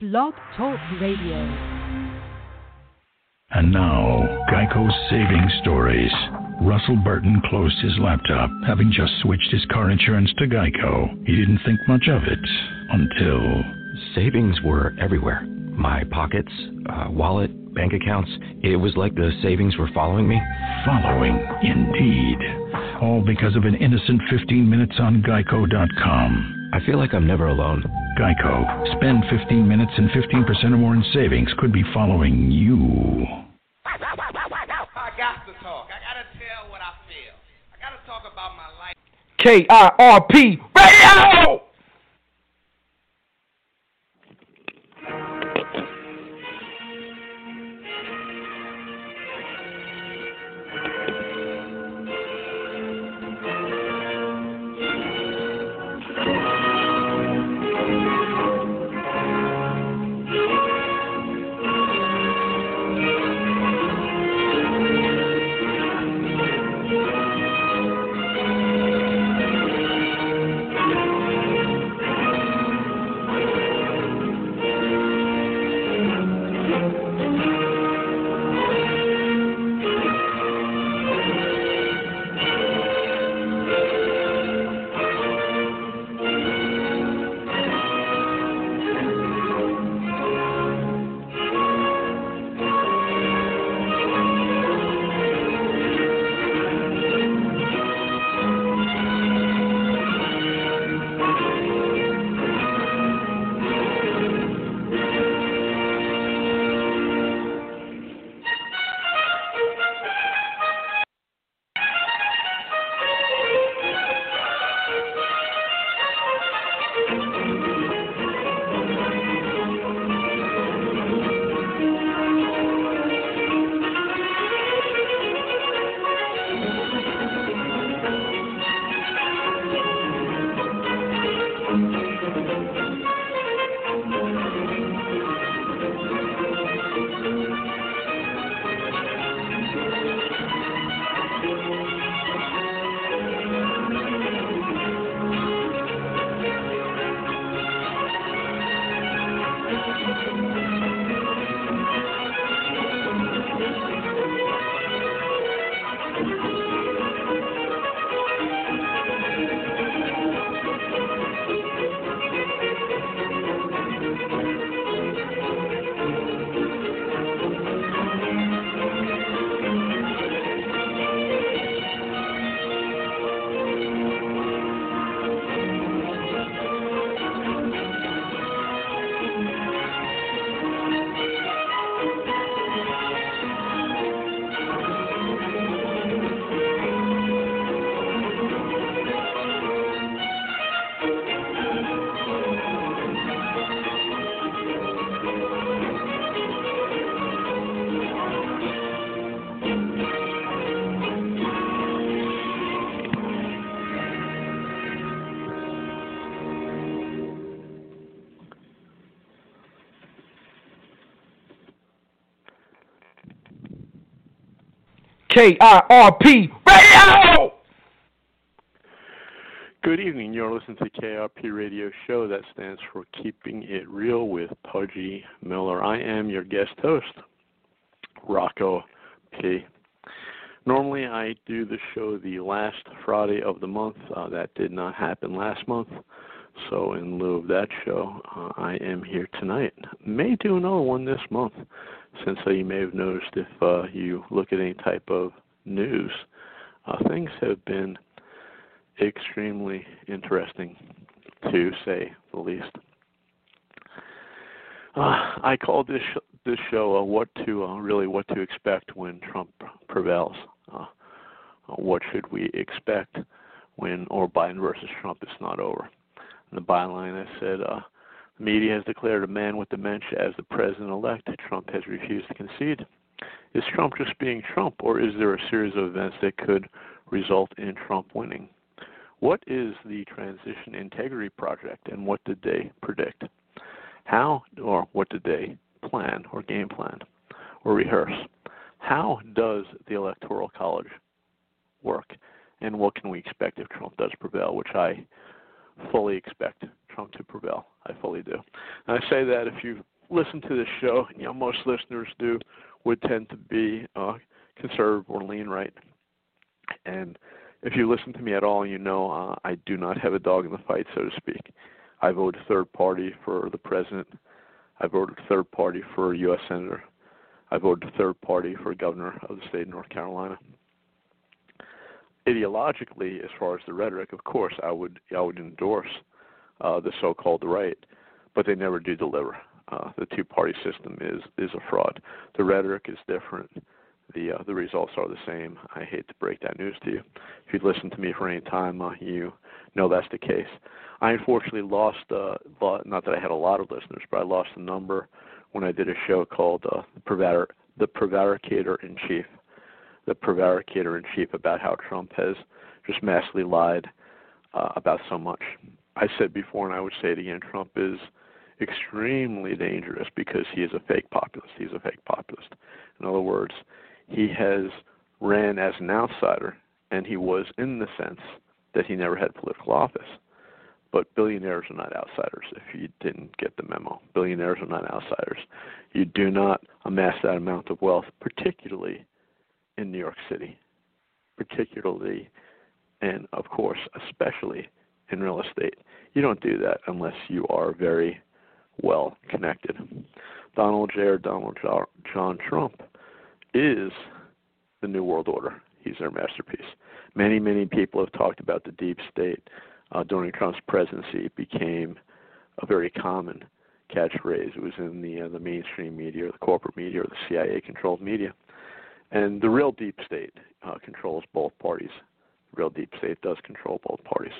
Blog Talk Radio. And now, Geico's Saving Stories. Russell Burton closed his laptop, having just switched his car insurance to Geico. He didn't think much of it until. Savings were everywhere my pockets, uh, wallet, bank accounts. It was like the savings were following me. Following, indeed. All because of an innocent 15 minutes on Geico.com. I feel like I'm never alone. Geico. Spend 15 minutes and 15% or more in savings could be following you. I got to talk. I got to tell what I feel. I got to talk about my life. KIRP Radio! KIRP Radio! Good evening. You're listening to KRP Radio Show that stands for Keeping It Real with Pudgy Miller. I am your guest host, Rocco P. Normally, I do the show the last Friday of the month. Uh, that did not happen last month. So, in lieu of that show, uh, I am here tonight. May do another one this month, since uh, you may have noticed if uh, you look at any type of news, uh, things have been extremely interesting, to say the least. Uh, I call this sh- this show "What to uh, Really What to Expect When Trump Prevails." What should we expect when or Biden versus Trump is not over? In the byline, I said, uh, "The media has declared a man with dementia as the president-elect. Trump has refused to concede." Is Trump just being Trump, or is there a series of events that could result in Trump winning? What is the Transition Integrity Project, and what did they predict? How or what did they plan or game plan or rehearse? How does the Electoral College work, and what can we expect if Trump does prevail, which I fully expect Trump to prevail. I fully do. And I say that if you listen to this show, you know most listeners do would tend to be uh, conservative or lean right. And if you listen to me at all, you know uh, I do not have a dog in the fight, so to speak. I voted third party for the president. I voted third party for a U.S. senator. I voted third party for governor of the state of North Carolina. Ideologically, as far as the rhetoric, of course, I would I would endorse uh, the so-called right, but they never do deliver. Uh, the two-party system is is a fraud. The rhetoric is different. The uh, the results are the same. I hate to break that news to you. If you've listened to me for any time, uh, you know that's the case. I unfortunately lost, uh, not that I had a lot of listeners, but I lost a number when I did a show called uh, the, Prevaric- the Prevaricator in Chief. The Prevaricator in Chief about how Trump has just massively lied uh, about so much. I said before, and I would say it again Trump is extremely dangerous because he is a fake populist. He's a fake populist. In other words, he has ran as an outsider, and he was in the sense that he never had political office. But billionaires are not outsiders if you didn't get the memo. Billionaires are not outsiders. You do not amass that amount of wealth, particularly in New York City, particularly and of course, especially in real estate. You don't do that unless you are very well connected. Donald J. or Donald John Trump is the New World Order. He's their masterpiece. Many, many people have talked about the deep state uh, during Trump's presidency. It became a very common catchphrase. It was in the uh, the mainstream media, the corporate media, or the CIA-controlled media. And the real deep state uh, controls both parties. The real deep state does control both parties.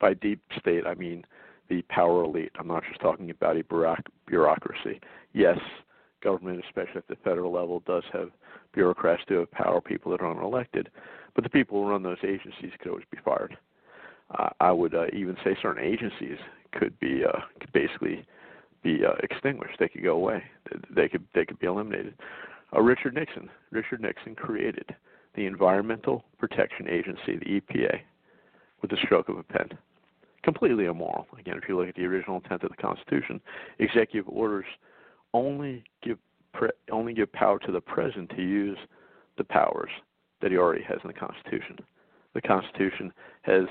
By deep state, I mean the power elite. I'm not just talking about a bureaucracy. Yes, government, especially at the federal level, does have bureaucrats who have power, people that are unelected, but the people who run those agencies could always be fired. Uh, I would uh, even say certain agencies could be uh, could basically be uh, extinguished. They could go away. They could they could be eliminated. Uh, Richard Nixon. Richard Nixon created the Environmental Protection Agency, the EPA, with the stroke of a pen. Completely immoral. Again, if you look at the original intent of the Constitution, executive orders only give pre- only give power to the president to use the powers that he already has in the Constitution. The Constitution has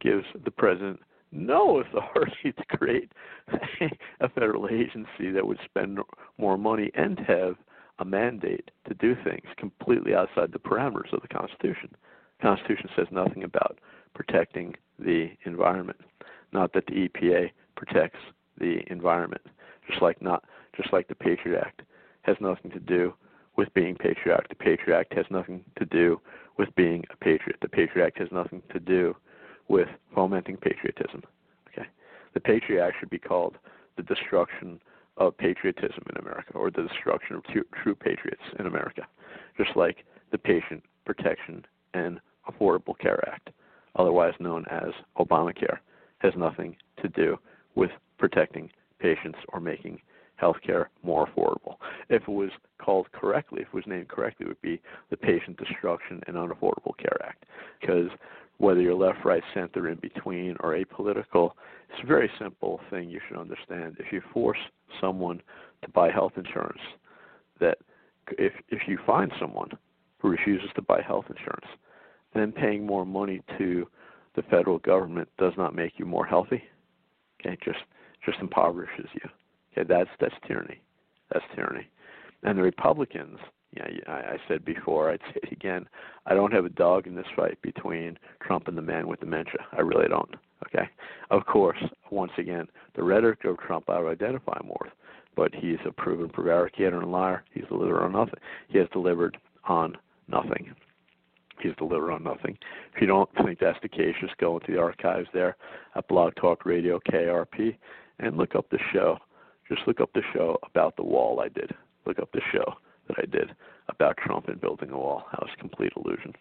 gives the president no authority to create a federal agency that would spend more money and have a mandate to do things completely outside the parameters of the Constitution. The Constitution says nothing about protecting the environment. Not that the EPA protects the environment, just like not just like the Patriot Act has nothing to do with being patriotic. The Patriot Act has nothing to do with being a patriot. The Patriot Act has nothing to do with fomenting patriotism. Okay, the Patriot Act should be called the destruction of patriotism in America, or the destruction of true, true patriots in America, just like the Patient Protection and Affordable Care Act, otherwise known as Obamacare, has nothing to do with protecting patients or making healthcare more affordable. If it was called correctly, if it was named correctly, it would be the Patient Destruction and Unaffordable Care Act. Because whether you're left, right, center, in between, or apolitical, it's a very simple thing you should understand. If you force someone to buy health insurance, that if if you find someone who refuses to buy health insurance, then paying more money to the federal government does not make you more healthy. Okay, just just impoverishes you. Okay, that's that's tyranny. That's tyranny. And the Republicans, yeah, I said before, I'd say it again. I don't have a dog in this fight between Trump and the man with dementia. I really don't. Okay. Of course, once again, the rhetoric of Trump I would identify more but he's a proven prevaricator and liar. He's delivered on nothing. He has delivered on nothing. He's delivered on nothing. If you don't think that's the case, just go into the archives there at Blog Talk Radio KRP and look up the show just look up the show about the wall I did. Look up the show that I did about Trump and building a wall. That was complete illusion.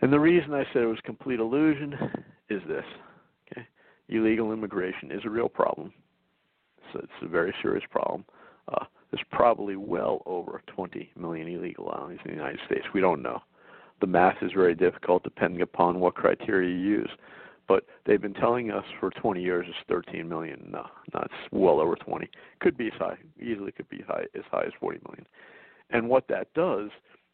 And the reason I said it was complete illusion is this. Okay? Illegal immigration is a real problem. So it's a very serious problem. Uh, there's probably well over 20 million illegal aliens in the United States. We don't know. The math is very difficult depending upon what criteria you use. But they've been telling us for 20 years it's 13 million. No, no, well over 20. Could be as high, easily could be high as high as 40 million. And what that does,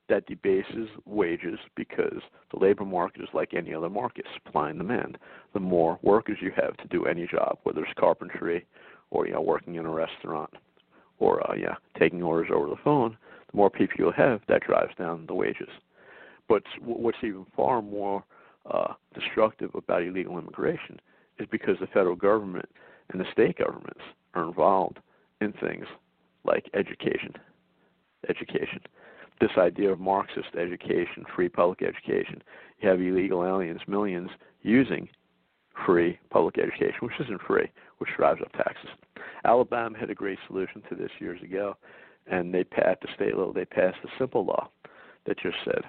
that debases wages because the labor market is like any other market, supply and demand. The more workers you have to do any job, whether it's carpentry or you know working in a restaurant or uh, yeah taking orders over the phone, the more people you have, that drives down the wages. But what's even far more uh, destructive about illegal immigration is because the federal government and the state governments are involved in things like education. Education. This idea of Marxist education, free public education. You have illegal aliens, millions, using free public education, which isn't free, which drives up taxes. Alabama had a great solution to this years ago, and they passed the state level they passed a simple law that just said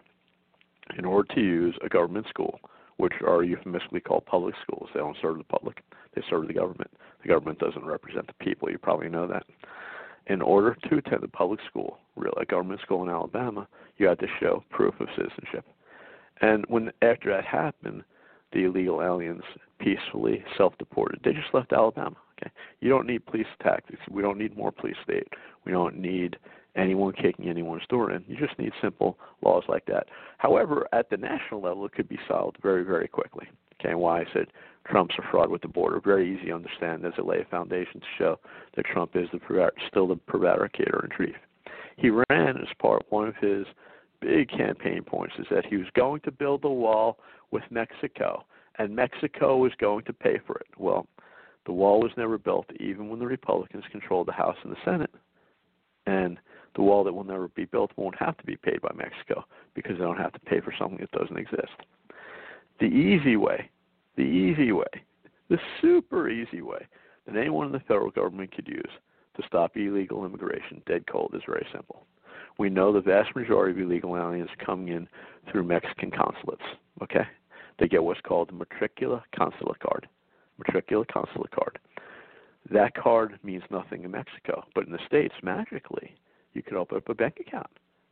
in order to use a government school, which are euphemistically called public schools, they don't serve the public, they serve the government. The government doesn't represent the people, you probably know that. In order to attend a public school, real a government school in Alabama, you had to show proof of citizenship. And when after that happened, the illegal aliens peacefully self-deported. They just left Alabama. Okay, you don't need police tactics. We don't need more police state. We don't need anyone kicking anyone's door in. You just need simple laws like that. However, at the national level, it could be solved very, very quickly. Okay, why I said Trump's a fraud with the border. Very easy to understand. There's a lay a foundation to show that Trump is the still the prevaricator in chief. He ran as part one of his big campaign points is that he was going to build a wall with Mexico, and Mexico was going to pay for it. Well, the wall was never built, even when the Republicans controlled the House and the Senate. And the wall that will never be built won't have to be paid by Mexico because they don't have to pay for something that doesn't exist. The easy way, the easy way, the super easy way that anyone in the federal government could use to stop illegal immigration dead cold is very simple. We know the vast majority of illegal aliens coming in through Mexican consulates. Okay, they get what's called the matricula consular card. Matricula consular card. That card means nothing in Mexico, but in the states, magically, you could open up a bank account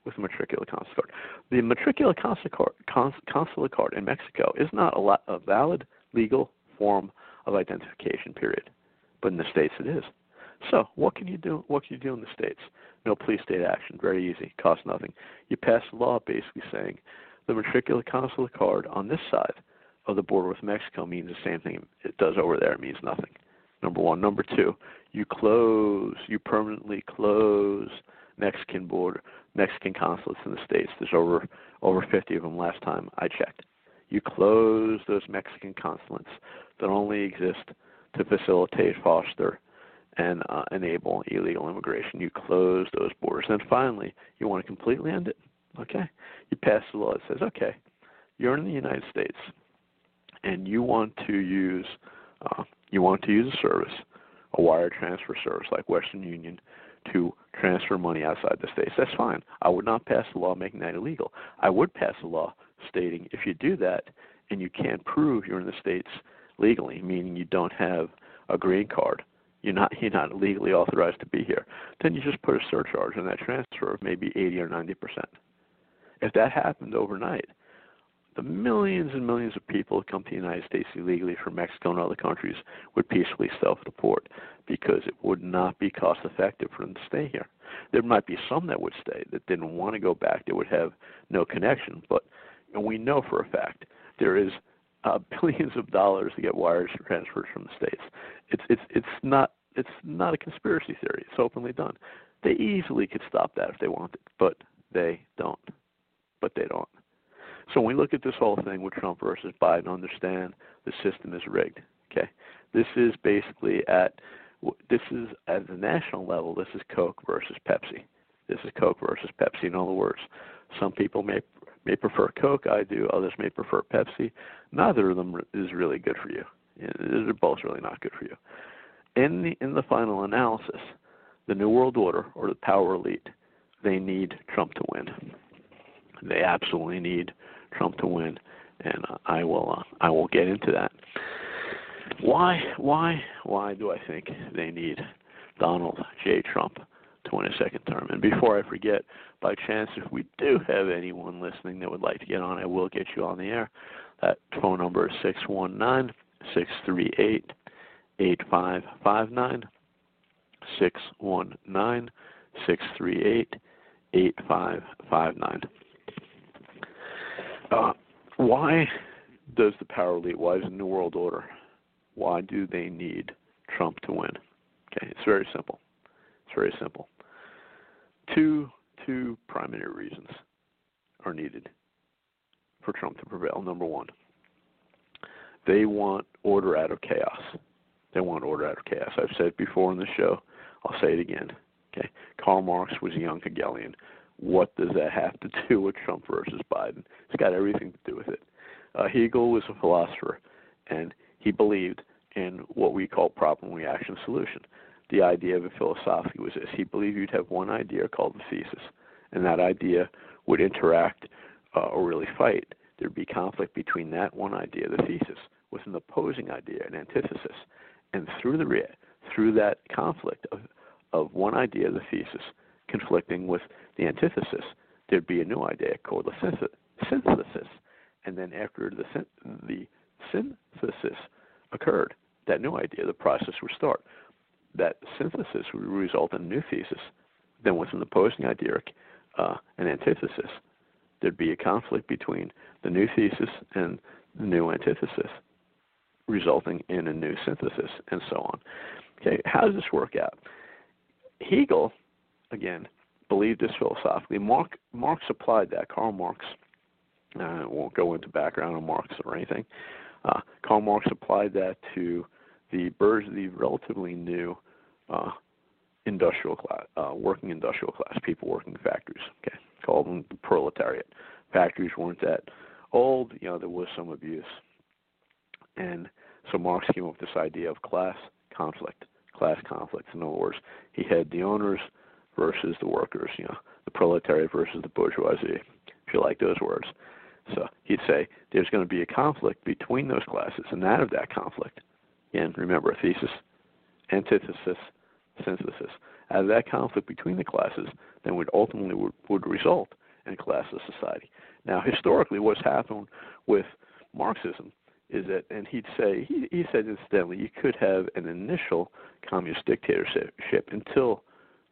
with a matricular consular card. The matricular consular card, consular card in Mexico is not a, valid legal form of identification. Period. But in the states, it is. So what can you do? What can you do in the states? No police state action. Very easy. Costs nothing. You pass a law basically saying the matricular consular card on this side of the border with Mexico means the same thing it does over there. It means nothing. Number one. Number two, you close, you permanently close Mexican border, Mexican consulates in the states. There's over over 50 of them last time I checked. You close those Mexican consulates that only exist to facilitate, foster, and uh, enable illegal immigration. You close those borders. And finally, you want to completely end it. Okay, you pass a law that says, okay, you're in the United States, and you want to use uh, you want to use a service, a wire transfer service like Western Union, to transfer money outside the states. That's fine. I would not pass a law making that illegal. I would pass a law stating if you do that and you can't prove you're in the states legally, meaning you don't have a green card, you're not you're not legally authorized to be here, then you just put a surcharge on that transfer of maybe 80 or 90 percent. If that happened overnight, the millions and millions of people who come to the United States illegally from Mexico and other countries would peacefully self-deport because it would not be cost effective for them to stay here. There might be some that would stay that didn't want to go back, that would have no connection, but we know for a fact there is uh, billions of dollars to get wires transferred from the states. It's it's it's not it's not a conspiracy theory. It's openly done. They easily could stop that if they wanted, but they don't. But they don't. So when we look at this whole thing with Trump versus Biden, understand the system is rigged. Okay, this is basically at this is at the national level. This is Coke versus Pepsi. This is Coke versus Pepsi. In other words, some people may may prefer Coke. I do. Others may prefer Pepsi. Neither of them is really good for you. They're both really not good for you. In the in the final analysis, the New World Order or the power elite, they need Trump to win. They absolutely need Trump to win, and uh, I will uh, I will get into that. Why why why do I think they need Donald J. Trump to win a second term? And before I forget, by chance, if we do have anyone listening that would like to get on, I will get you on the air. That phone number is six one nine 638 8559. 619 638 8559. Uh, why does the power elite, why does the New World Order, why do they need Trump to win? Okay, it's very simple. It's very simple. Two two primary reasons are needed for Trump to prevail. Number one, they want order out of chaos. They want order out of chaos. I've said before in the show, I'll say it again. Okay, Karl Marx was a young Hegelian. What does that have to do with Trump versus Biden? It's got everything to do with it. Uh, Hegel was a philosopher, and he believed in what we call problem reaction solution. The idea of a philosophy was this: he believed you'd have one idea called the thesis, and that idea would interact uh, or really fight. There'd be conflict between that one idea, the thesis, with an opposing idea, an antithesis, and through the through that conflict of of one idea, the thesis, conflicting with the antithesis, there'd be a new idea called the synthesis. And then after the the synthesis occurred, that new idea, the process would start. That synthesis would result in a new thesis. Then, with an opposing idea, uh, an antithesis, there'd be a conflict between the new thesis and the new antithesis, resulting in a new synthesis, and so on. Okay, how does this work out? Hegel, again, believed this philosophically. Mark, Marx applied that. Karl Marx, uh, I won't go into background on Marx or anything. Uh, Karl Marx applied that to the birds, the relatively new uh, industrial class, uh, working industrial class, people working in factories. Okay, called them the proletariat. Factories weren't that old. You know, there was some abuse, and so Marx came up with this idea of class conflict class conflicts. In other words, he had the owners versus the workers, you know, the proletariat versus the bourgeoisie, if you like those words. So he'd say there's going to be a conflict between those classes, and out of that conflict, again, remember a thesis, antithesis, synthesis. Out of that conflict between the classes, then would ultimately would, would result in classless society. Now, historically, what's happened with Marxism is that, and he'd say, he, he said incidentally, you could have an initial communist dictatorship until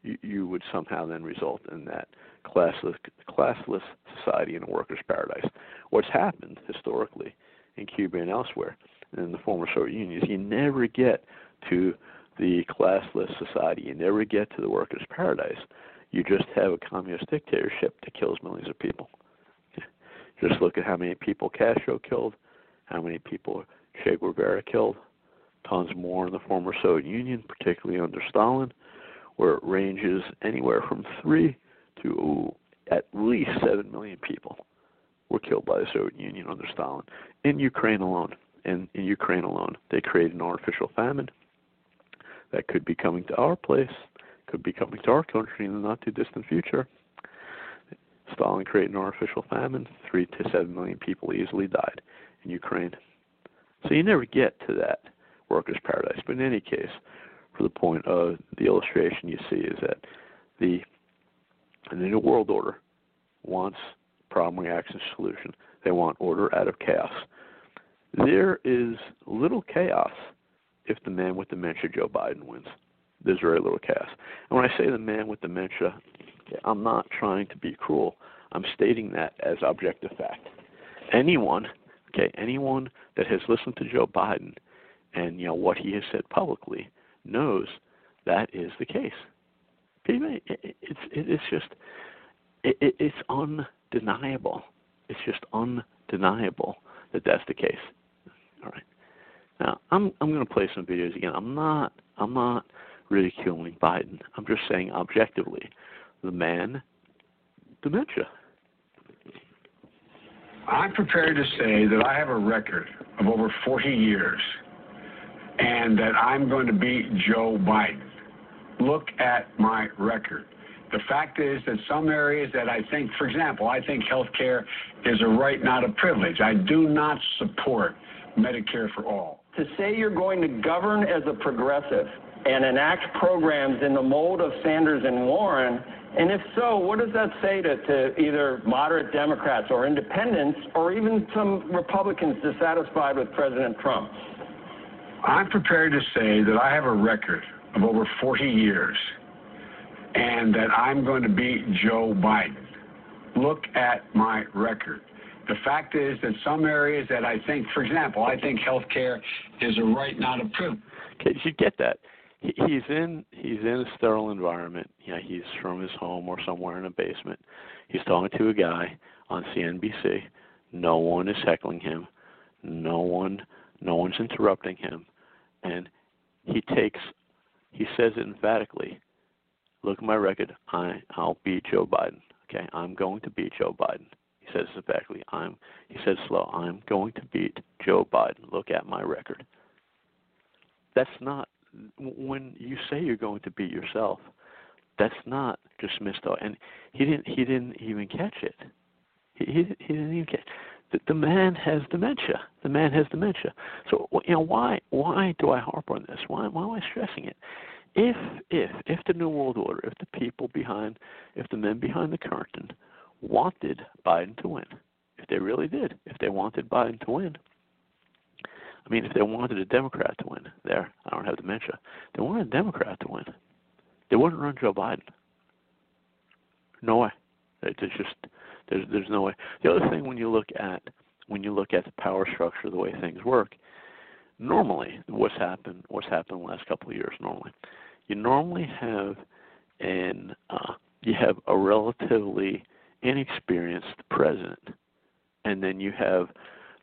you, you would somehow then result in that classless, classless society in a workers' paradise. What's happened historically in Cuba and elsewhere, and in the former Soviet Union, is you never get to the classless society. You never get to the workers' paradise. You just have a communist dictatorship that kills millions of people. Just look at how many people Castro killed how many people Che Guevara killed, tons more in the former Soviet Union, particularly under Stalin, where it ranges anywhere from three to ooh, at least seven million people were killed by the Soviet Union under Stalin. In Ukraine alone, in, in Ukraine alone, they created an artificial famine that could be coming to our place, could be coming to our country in the not too distant future. Stalin created an artificial famine. Three to seven million people easily died in Ukraine. So you never get to that workers' paradise. But in any case, for the point of the illustration you see is that the the new world order wants problem reaction solution. They want order out of chaos. There is little chaos if the man with dementia, Joe Biden, wins. There's very little chaos. And when I say the man with dementia, I'm not trying to be cruel. I'm stating that as objective fact. Anyone Okay, anyone that has listened to Joe Biden and you know what he has said publicly knows that is the case. It's it's just it's undeniable. It's just undeniable that that's the case. All right. Now I'm I'm going to play some videos again. I'm not I'm not ridiculing Biden. I'm just saying objectively, the man dementia. I'm prepared to say that I have a record of over 40 years and that I'm going to beat Joe Biden. Look at my record. The fact is that some areas that I think, for example, I think health care is a right, not a privilege. I do not support Medicare for all. To say you're going to govern as a progressive and enact programs in the mold of Sanders and Warren and if so, what does that say to, to either moderate Democrats or independents or even some Republicans dissatisfied with President Trump? I'm prepared to say that I have a record of over 40 years and that I'm going to beat Joe Biden. Look at my record. The fact is that some areas that I think, for example, I think health care is a right, not a privilege. Okay, you get that. He's in he's in a sterile environment. Yeah, he's from his home or somewhere in a basement. He's talking to a guy on CNBC. No one is heckling him. No one no one's interrupting him. And he takes he says it emphatically. Look at my record. I I'll beat Joe Biden. Okay, I'm going to beat Joe Biden. He says emphatically. I'm he says slow. I'm going to beat Joe Biden. Look at my record. That's not when you say you're going to beat yourself. That's not dismissed. And he didn't he didn't even catch it. He he, he didn't even catch. The, the man has dementia. The man has dementia. So you know why why do I harp on this? Why why am I stressing it? If if if the new world order, if the people behind, if the men behind the curtain wanted Biden to win, if they really did, if they wanted Biden to win, I mean, if they wanted a Democrat to win, there, I don't have dementia. They wanted a Democrat to win. They wouldn't run Joe Biden. No way. It's just there's there's no way. The other thing when you look at when you look at the power structure, the way things work, normally what's happened what's happened in the last couple of years normally, you normally have an uh, you have a relatively inexperienced president, and then you have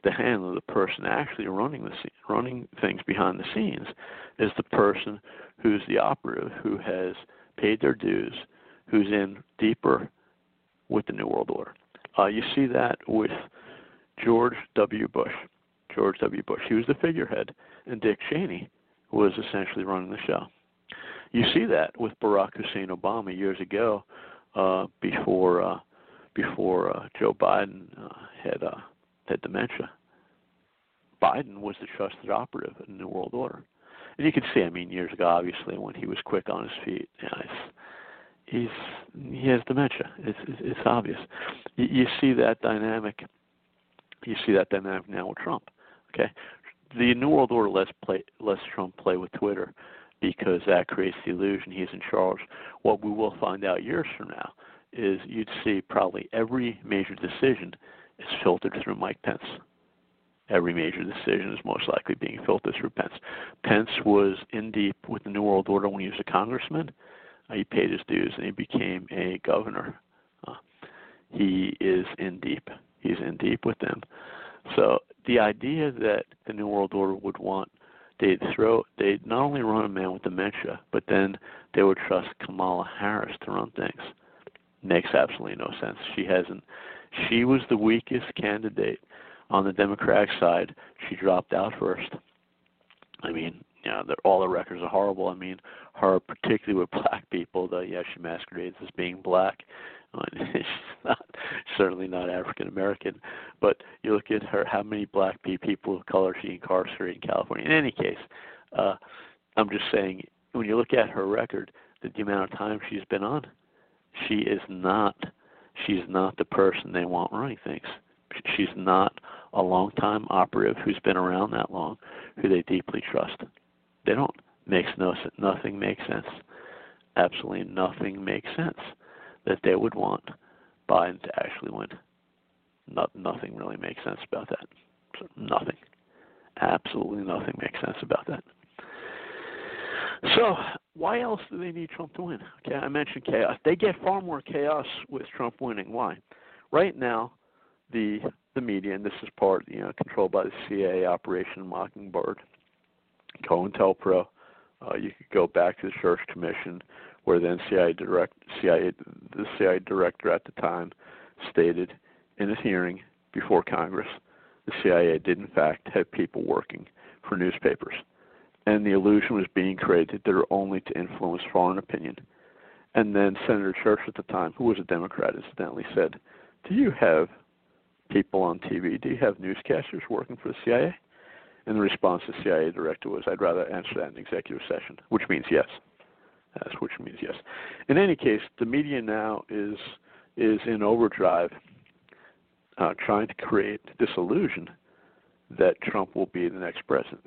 the hand of the person actually running the scene, running things behind the scenes is the person who's the operative who has paid their dues, who's in deeper with the New World Order. Uh, you see that with George W. Bush. George W. Bush. He was the figurehead, and Dick Cheney was essentially running the show. You see that with Barack Hussein Obama years ago, uh, before uh, before uh, Joe Biden uh, had uh, had dementia. Biden was the trusted operative in the New World Order, and you can see. I mean, years ago, obviously, when he was quick on his feet, you know, he's he has dementia. It's it's, it's obvious. You, you see that dynamic. You see that dynamic now with Trump. Okay, the New World Order lets play lets Trump play with Twitter because that creates the illusion he's in charge. What we will find out years from now is you'd see probably every major decision is filtered through Mike Pence. Every major decision is most likely being filtered through Pence. Pence was in deep with the New World Order when he was a congressman. Uh, he paid his dues and he became a governor. Uh, he is in deep. He's in deep with them. So the idea that the New World Order would want they'd throw they'd not only run a man with dementia, but then they would trust Kamala Harris to run things makes absolutely no sense. She hasn't. She was the weakest candidate on the Democratic side. She dropped out first. I mean, you know, all the records are horrible. I mean, her particularly with black people. Though, yeah, she masquerades as being black. she's not certainly not African American, but you look at her. How many black people of color she incarcerated in California? In any case, uh, I'm just saying when you look at her record, the, the amount of time she's been on, she is not she's not the person they want running things. She's not a long time operative who's been around that long, who they deeply trust. They don't makes no nothing makes sense. Absolutely nothing makes sense that they would want Biden to actually win. Not, nothing really makes sense about that. Nothing. Absolutely nothing makes sense about that. So, why else do they need Trump to win? Okay, I mentioned chaos. They get far more chaos with Trump winning. Why? Right now, the the media, and this is part, you know, controlled by the CIA, Operation Mockingbird, COINTELPRO. Uh, you could go back to the Church Commission, where the CIA direct CIA the CIA director at the time stated in a hearing before Congress, the CIA did in fact have people working for newspapers and the illusion was being created that they're only to influence foreign opinion. And then Senator Church at the time, who was a Democrat incidentally, said, Do you have people on TV? Do you have newscasters working for the CIA? And the response the CIA director was, I'd rather answer that in executive session, which means yes. That's which means yes. In any case, the media now is is in overdrive, uh, trying to create this illusion that Trump will be the next president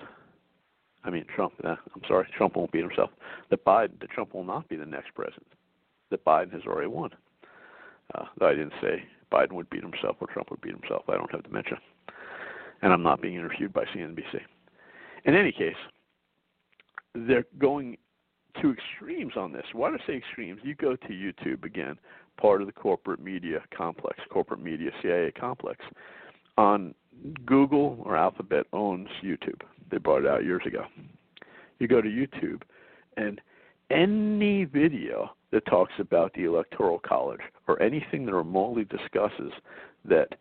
I mean Trump. Uh, I'm sorry, Trump won't beat himself. That Biden, that Trump will not be the next president. That Biden has already won. Uh, I didn't say Biden would beat himself or Trump would beat himself. I don't have dementia, and I'm not being interviewed by CNBC. In any case, they're going to extremes on this. Why do I say extremes? You go to YouTube again, part of the corporate media complex, corporate media CIA complex. On Google or Alphabet owns YouTube. They bought it out years ago. You go to YouTube, and any video that talks about the Electoral College or anything that remotely discusses that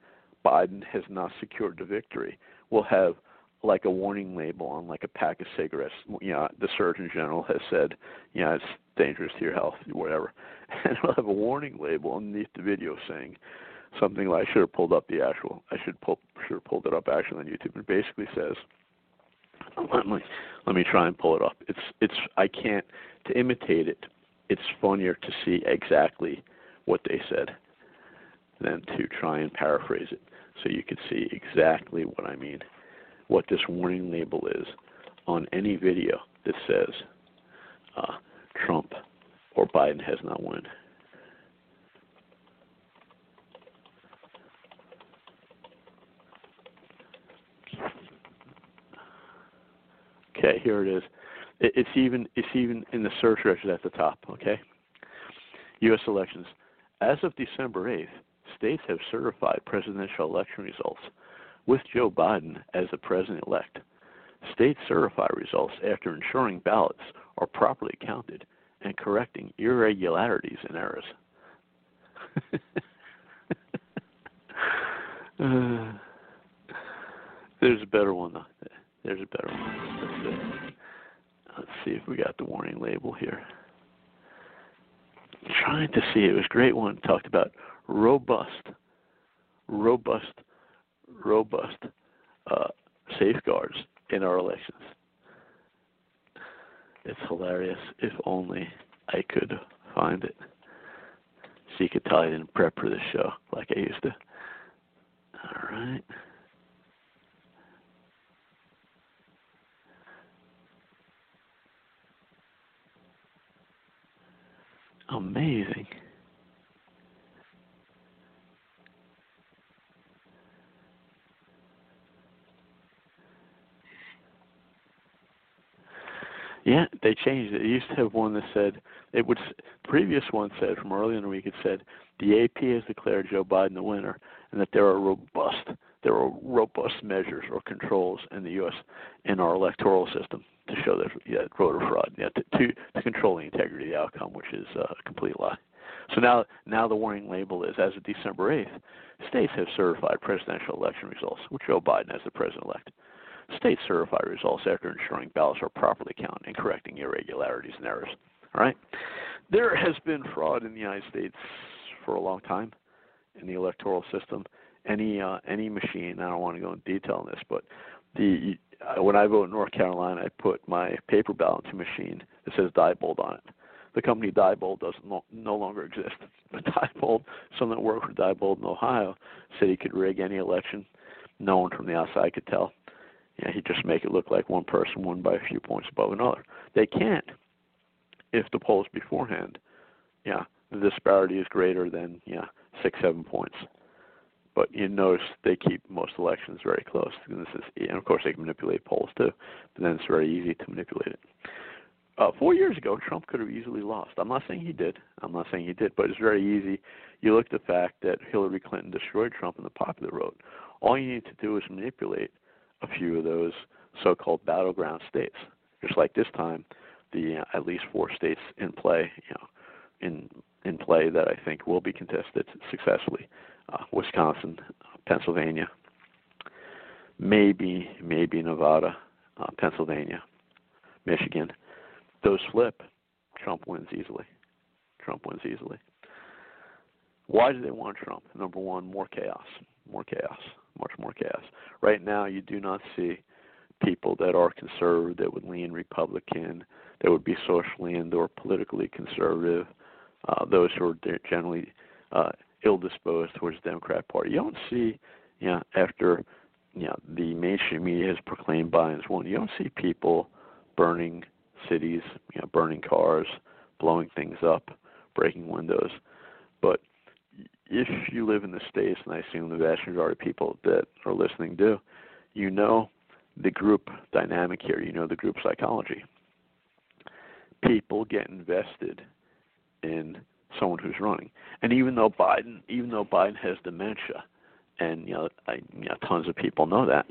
Biden has not secured the victory will have like a warning label on like a pack of cigarettes. You know, the Surgeon General has said, you know, it's dangerous to your health, whatever. And it'll have a warning label underneath the video saying something like I should have pulled up the actual I should pull should have pulled it up actually on YouTube. It basically says let me let me try and pull it up. It's it's I can't to imitate it. It's funnier to see exactly what they said than to try and paraphrase it so you can see exactly what I mean what this warning label is on any video that says uh, Trump or Biden has not won. Okay, here it is. It, it's even it's even in the search record at the top. Okay, U.S. elections. As of December 8th, states have certified presidential election results with Joe Biden as the president elect. States certify results after ensuring ballots are properly counted and correcting irregularities and errors. there's a better one. Though. There's a better one. Let's, let's see if we got the warning label here. Trying to see. It was a great one. Talked about robust, robust robust uh, safeguards in our elections. It's hilarious. If only I could find it. So you could tell I didn't prep for this show like I used to. All right. Amazing. Yeah, they changed it. It used to have one that said it would. Previous one said from earlier in the week it said the AP has declared Joe Biden the winner, and that there are robust there are robust measures or controls in the U.S. in our electoral system to show that yeah, voter fraud, yeah, to, to to control the integrity of the outcome, which is uh, a complete lie. So now now the warning label is as of December 8th, states have certified presidential election results with Joe Biden as the president elect. States certify results after ensuring ballots are properly counted and correcting irregularities and errors. All right. There has been fraud in the United States for a long time in the electoral system. Any uh, any machine. I don't want to go in detail on this, but the uh, when I vote in North Carolina, I put my paper ballot a machine that says Diebold on it. The company Diebold doesn't no, no longer exist. But Diebold, someone that worked for Diebold in Ohio, said he could rig any election. No one from the outside could tell. Yeah, he just make it look like one person won by a few points above another. They can't if the polls beforehand, yeah, the disparity is greater than yeah six seven points. But you notice they keep most elections very close. And this is, and of course, they can manipulate polls too. But then it's very easy to manipulate it. Uh, four years ago, Trump could have easily lost. I'm not saying he did. I'm not saying he did, but it's very easy. You look at the fact that Hillary Clinton destroyed Trump in the popular vote. All you need to do is manipulate a few of those so-called battleground states. Just like this time, the uh, at least four states in play, you know, in in play that I think will be contested successfully: uh, Wisconsin, Pennsylvania, maybe maybe Nevada, uh, Pennsylvania, Michigan. Those flip, Trump wins easily. Trump wins easily. Why do they want Trump? Number one, more chaos. More chaos much more chaos. Right now, you do not see people that are conservative, that would lean Republican, that would be socially and or politically conservative, uh, those who are generally uh, ill disposed towards the Democrat Party. You don't see, you know, after you know the mainstream media has proclaimed Biden's won, you don't see people burning cities, you know, burning cars, blowing things up, breaking windows. But if you live in the states, and I assume the vast majority of people that are listening do, you know the group dynamic here. You know the group psychology. People get invested in someone who's running, and even though Biden, even though Biden has dementia, and you know, I, you know, tons of people know that,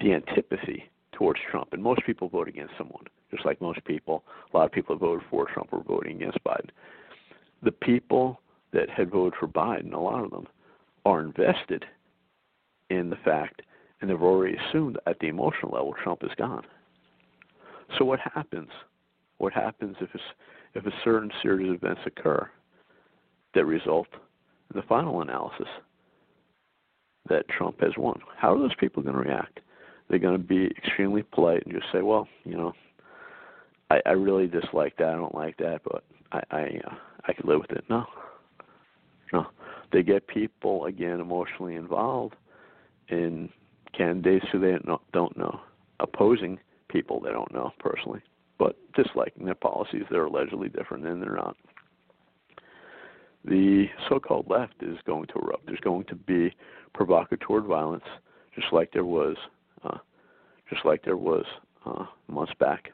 the antipathy towards Trump, and most people vote against someone, just like most people. A lot of people voted for Trump were voting against Biden. The people that had voted for Biden, a lot of them, are invested in the fact, and they've already assumed at the emotional level Trump is gone. So what happens? What happens if a, if a certain series of events occur that result in the final analysis that Trump has won? How are those people going to react? they're going to be extremely polite and just say, "Well, you know, I, I really dislike that. I don't like that, but I I uh, I could live with it." No, no. They get people again emotionally involved in candidates who they don't know, opposing people they don't know personally, but disliking their policies that are allegedly different and they're not. The so-called left is going to erupt. There's going to be provocateur violence, just like there was uh, just like there was uh, months back.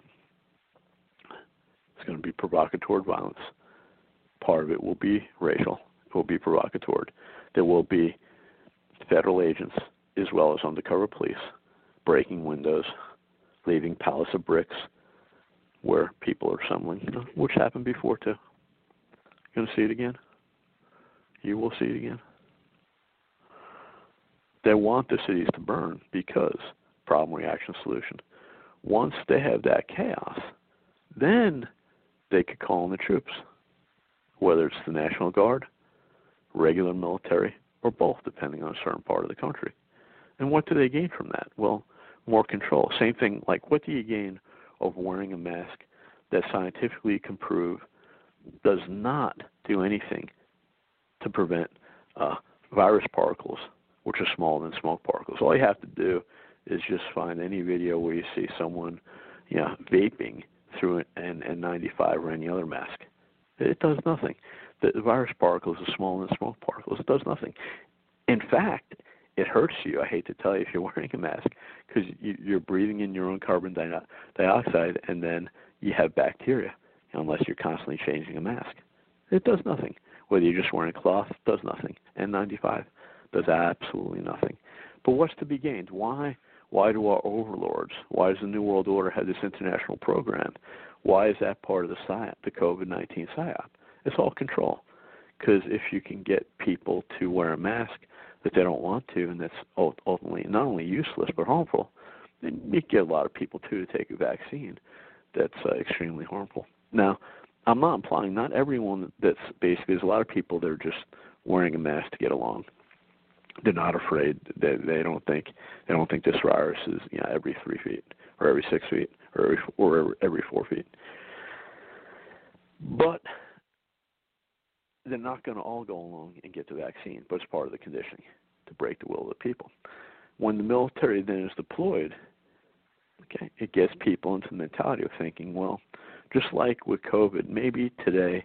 It's going to be provocateur violence. Part of it will be racial. Will be provocateur. There will be federal agents as well as undercover police breaking windows, leaving pallets of bricks where people are assembling, you know, which happened before too. You're going to see it again? You will see it again they want the cities to burn because problem reaction solution. Once they have that chaos, then they could call in the troops, whether it's the National Guard, regular military, or both, depending on a certain part of the country. And what do they gain from that? Well, more control. Same thing, like what do you gain of wearing a mask that scientifically can prove does not do anything to prevent uh, virus particles which are smaller than smoke particles. All you have to do is just find any video where you see someone, you know, vaping through an N95 or any other mask. It does nothing. The virus particles are smaller than smoke particles. It does nothing. In fact, it hurts you. I hate to tell you if you're wearing a mask because you, you're breathing in your own carbon dioxide, and then you have bacteria unless you're constantly changing a mask. It does nothing. Whether you're just wearing a cloth, does nothing. N95 does absolutely nothing. But what's to be gained? Why? Why do our overlords? Why does the New World Order have this international program? Why is that part of the PSYOP, the COVID-19 PSYOP? It's all control. Because if you can get people to wear a mask that they don't want to, and that's ultimately not only useless but harmful, then you get a lot of people too to take a vaccine that's uh, extremely harmful. Now, I'm not implying not everyone that's basically there's a lot of people that are just wearing a mask to get along they're not afraid. They they don't think they don't think this virus is you know every three feet or every six feet or every or every four feet. But they're not going to all go along and get the vaccine, but it's part of the conditioning to break the will of the people. When the military then is deployed, okay, it gets people into the mentality of thinking, well, just like with COVID, maybe today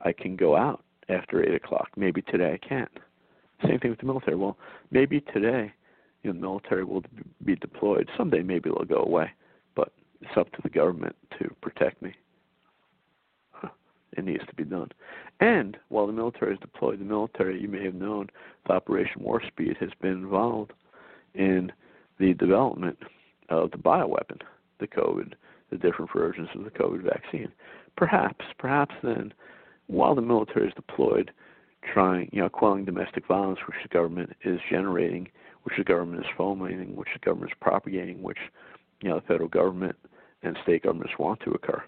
I can go out after eight o'clock. Maybe today I can't same thing with the military. Well, maybe today, you know, the military will be deployed. Someday, maybe it'll go away, but it's up to the government to protect me. It needs to be done. And while the military is deployed, the military, you may have known, the Operation Warp Speed has been involved in the development of the bioweapon, the COVID, the different versions of the COVID vaccine. Perhaps, perhaps then, while the military is deployed, trying, you know, quelling domestic violence, which the government is generating, which the government is fomenting, which the government is propagating, which, you know, the federal government and state governments want to occur.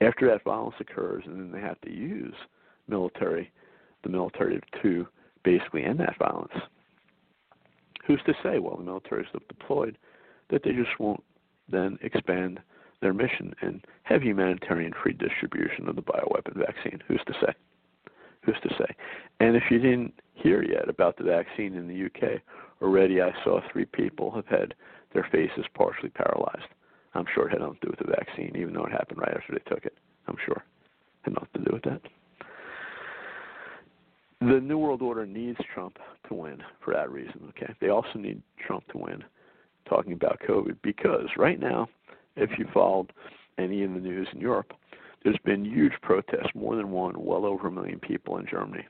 After that violence occurs, and then they have to use military, the military to basically end that violence. Who's to say, while the military is deployed, that they just won't then expand their mission and have humanitarian free distribution of the bioweapon vaccine? Who's to say? who's to say? And if you didn't hear yet about the vaccine in the UK, already I saw three people have had their faces partially paralyzed I'm sure it had nothing to do with the vaccine, even though it happened right after they took it. I'm sure it had nothing to do with that. The New World Order needs Trump to win for that reason, okay? They also need Trump to win talking about COVID because right now, if you followed any of the news in Europe, there's been huge protests, more than one, well over a million people in Germany.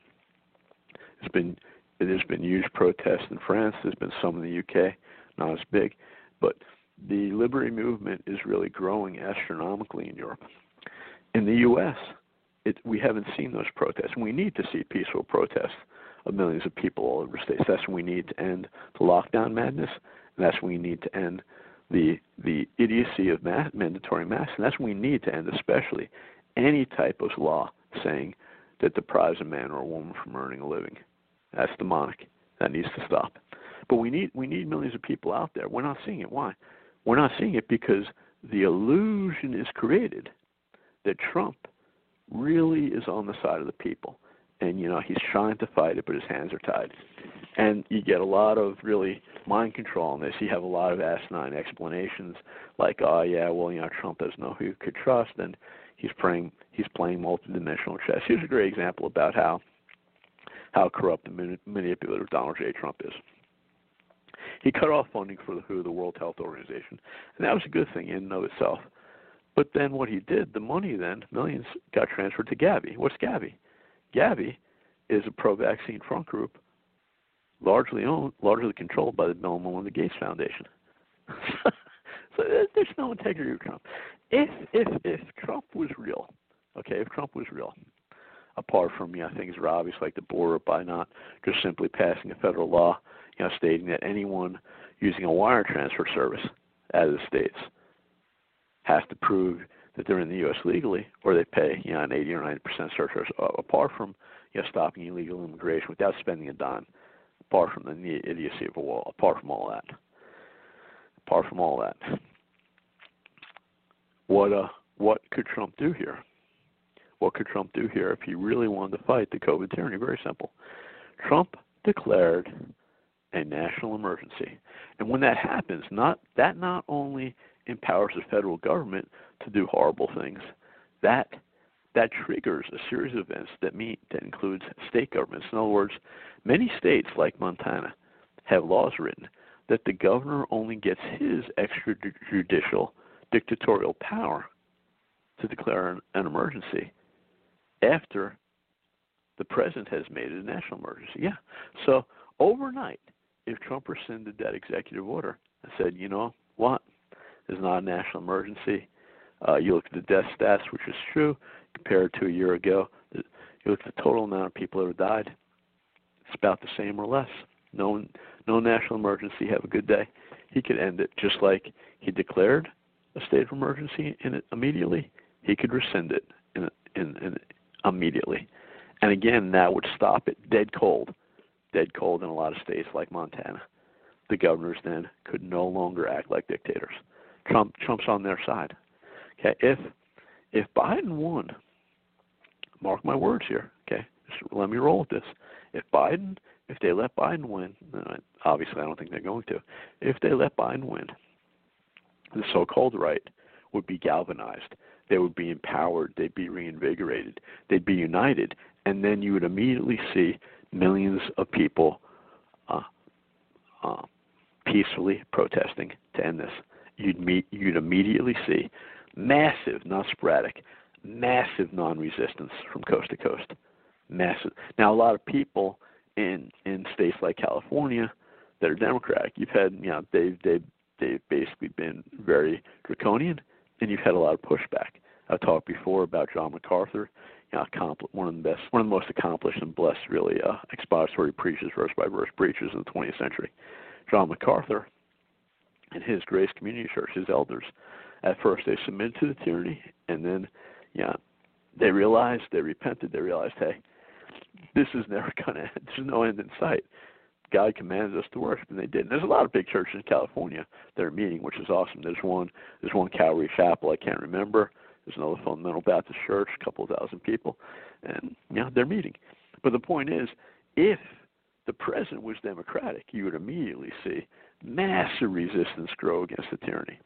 There's been there's been huge protests in France. There's been some in the UK, not as big, but the liberty movement is really growing astronomically in Europe. In the U.S., it, we haven't seen those protests. We need to see peaceful protests of millions of people all over the states. That's when we need to end the lockdown madness, and that's when we need to end the the idiocy of mass, mandatory masks, and that's when we need to end, especially any type of law saying that deprives a man or a woman from earning a living. That's demonic. That needs to stop. But we need we need millions of people out there. We're not seeing it. Why? We're not seeing it because the illusion is created that Trump really is on the side of the people. And you know, he's trying to fight it but his hands are tied. And you get a lot of really mind control on this. You have a lot of asinine explanations like, oh yeah, well, you know, Trump doesn't know who you could trust and he's playing he's playing multidimensional chess. Here's a great example about how how corrupt and manipulative Donald J. Trump is. He cut off funding for the WHO, the World Health Organization, and that was a good thing in and of itself. But then what he did, the money then, millions, got transferred to Gavi. What's Gavi? Gavi is a pro-vaccine front group, largely owned, largely controlled by the Bill and Melinda Gates Foundation. so there's no integrity with Trump. If if if Trump was real, okay, if Trump was real, apart from you know things are obvious like the border by not just simply passing a federal law, you know, stating that anyone using a wire transfer service out of the states has to prove that they're in the U.S. legally, or they pay you know an 80 or 90 percent surcharge. Uh, apart from you know stopping illegal immigration without spending a dime, apart from the idiocy of a wall, apart from all that, apart from all that, what uh what could Trump do here? What could Trump do here if he really wanted to fight the COVID tyranny? Very simple. Trump declared a national emergency. And when that happens, not that not only empowers the federal government to do horrible things, that that triggers a series of events that meet that includes state governments. In other words, many states like Montana have laws written that the governor only gets his extrajudicial dictatorial power to declare an, an emergency after the president has made it a national emergency. Yeah. So overnight, if Trump rescinded that executive order and said, you know what, it's not a national emergency. Uh, you look at the death stats, which is true, compared to a year ago. You look at the total amount of people that have died. It's about the same or less. No, no national emergency. Have a good day. He could end it just like he declared a state of emergency in it immediately. He could rescind it in, in, in immediately. And again, that would stop it dead cold, dead cold in a lot of states like Montana. The governors then could no longer act like dictators. Trump Trump's on their side. Okay, if if Biden won, mark my words here. Okay, Just let me roll with this. If Biden, if they let Biden win, obviously I don't think they're going to. If they let Biden win, the so-called right would be galvanized they would be empowered, they'd be reinvigorated, they'd be united, and then you would immediately see millions of people uh, uh, peacefully protesting to end this. You'd meet, you'd immediately see massive, not sporadic, massive non-resistance from coast to coast, massive. Now, a lot of people in in states like California that are Democratic, you've had, you know, they've they've they've basically been very draconian and you've had a lot of pushback. I talked before about John MacArthur, you know, one of the best, one of the most accomplished and blessed, really, uh, expository preachers, verse by verse preachers in the 20th century. John MacArthur and his Grace Community Church, his elders, at first they submitted to the tyranny, and then, yeah, they realized, they repented, they realized, hey, this is never going to end. There's no end in sight. God commands us to worship, and they did. And there's a lot of big churches in California that are meeting, which is awesome. There's one, there's one Calvary Chapel I can't remember. There's another Fundamental Baptist Church, a couple thousand people, and yeah, they're meeting. But the point is, if the president was Democratic, you would immediately see massive resistance grow against the tyranny.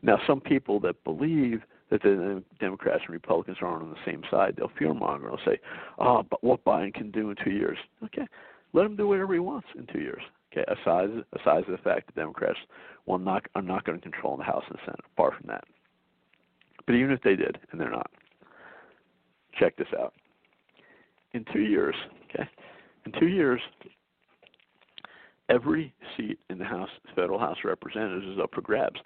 Now, some people that believe that the Democrats and Republicans aren't on the same side, they'll fearmonger. They'll say, "Oh, but what Biden can do in two years." Okay, let him do whatever he wants in two years. Okay, aside aside the fact that Democrats will not are not going to control the House and Senate. Apart from that, but even if they did, and they're not, check this out. In two years, okay, in two years, every seat in the House, federal House of Representatives, is up for grabs,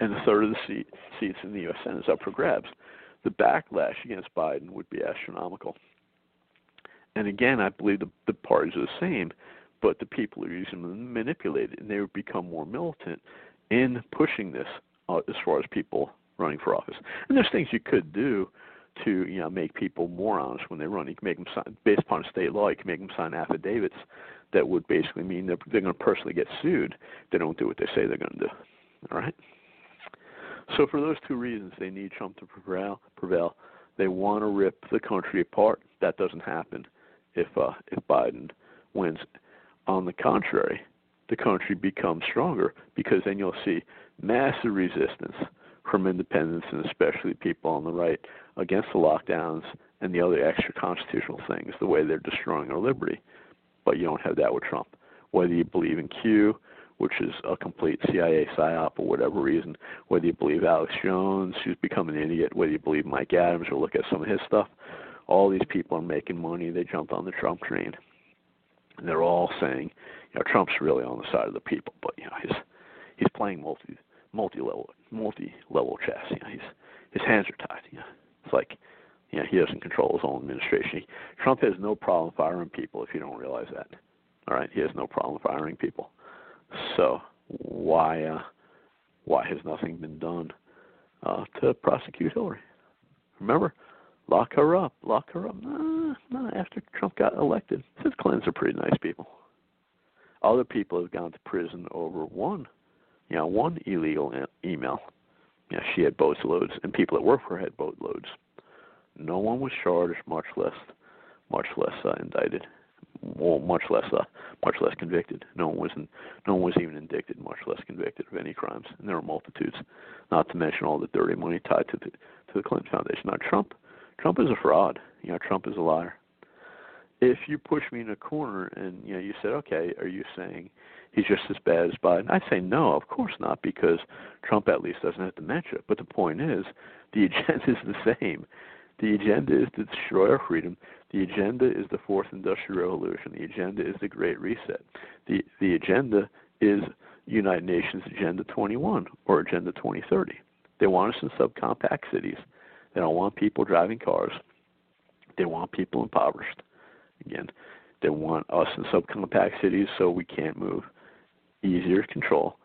and a third of the seat, seats in the U.S. Senate is up for grabs. The backlash against Biden would be astronomical. And again, I believe the, the parties are the same, but the people are using them to it, and they would become more militant in pushing this uh, as far as people running for office. And there's things you could do to you know make people more honest when they run. You can make them sign based upon state law. You can make them sign affidavits that would basically mean they're, they're going to personally get sued. If they don't do what they say they're going to do. All right. So for those two reasons, they need Trump to prevail. Prevail. They want to rip the country apart. That doesn't happen if uh, if Biden wins. On the contrary, the country becomes stronger because then you'll see massive resistance from independents and especially people on the right against the lockdowns and the other extra constitutional things, the way they're destroying our liberty. But you don't have that with Trump. Whether you believe in Q, which is a complete CIA psyop for whatever reason, whether you believe Alex Jones, who's become an idiot, whether you believe Mike Adams or look at some of his stuff, all these people are making money. They jumped on the Trump train. And they're all saying, you know, Trump's really on the side of the people, but you know, he's he's playing multi multi level multi level chess. You know, he's his hands are tied. You know. It's like you know, he doesn't control his own administration. He, Trump has no problem firing people if you don't realize that. All right, he has no problem firing people. So why uh, why has nothing been done uh, to prosecute Hillary? Remember, lock her up, lock her up. Nah, nah, after Trump got elected, his Clintons are pretty nice people. Other people have gone to prison over one, you know, one illegal email. Yeah, she had boatloads, and people that work for her had boatloads. No one was charged, much less, much less uh, indicted well, much less uh, much less convicted. No one was in, no one was even indicted, much less convicted of any crimes. And there were multitudes, not to mention all the dirty money tied to the to the Clinton Foundation. Now Trump, Trump is a fraud. You know, Trump is a liar. If you push me in a corner and you know you said, okay, are you saying he's just as bad as Biden? I'd say no, of course not, because Trump at least doesn't have dementia. But the point is, the agenda is the same. The agenda is to destroy our freedom. The agenda is the fourth industrial revolution. The agenda is the Great Reset. The the agenda is United Nations Agenda 21 or Agenda 2030. They want us in subcompact cities. They don't want people driving cars. They want people impoverished. Again, they want us in subcompact cities so we can't move. Easier control.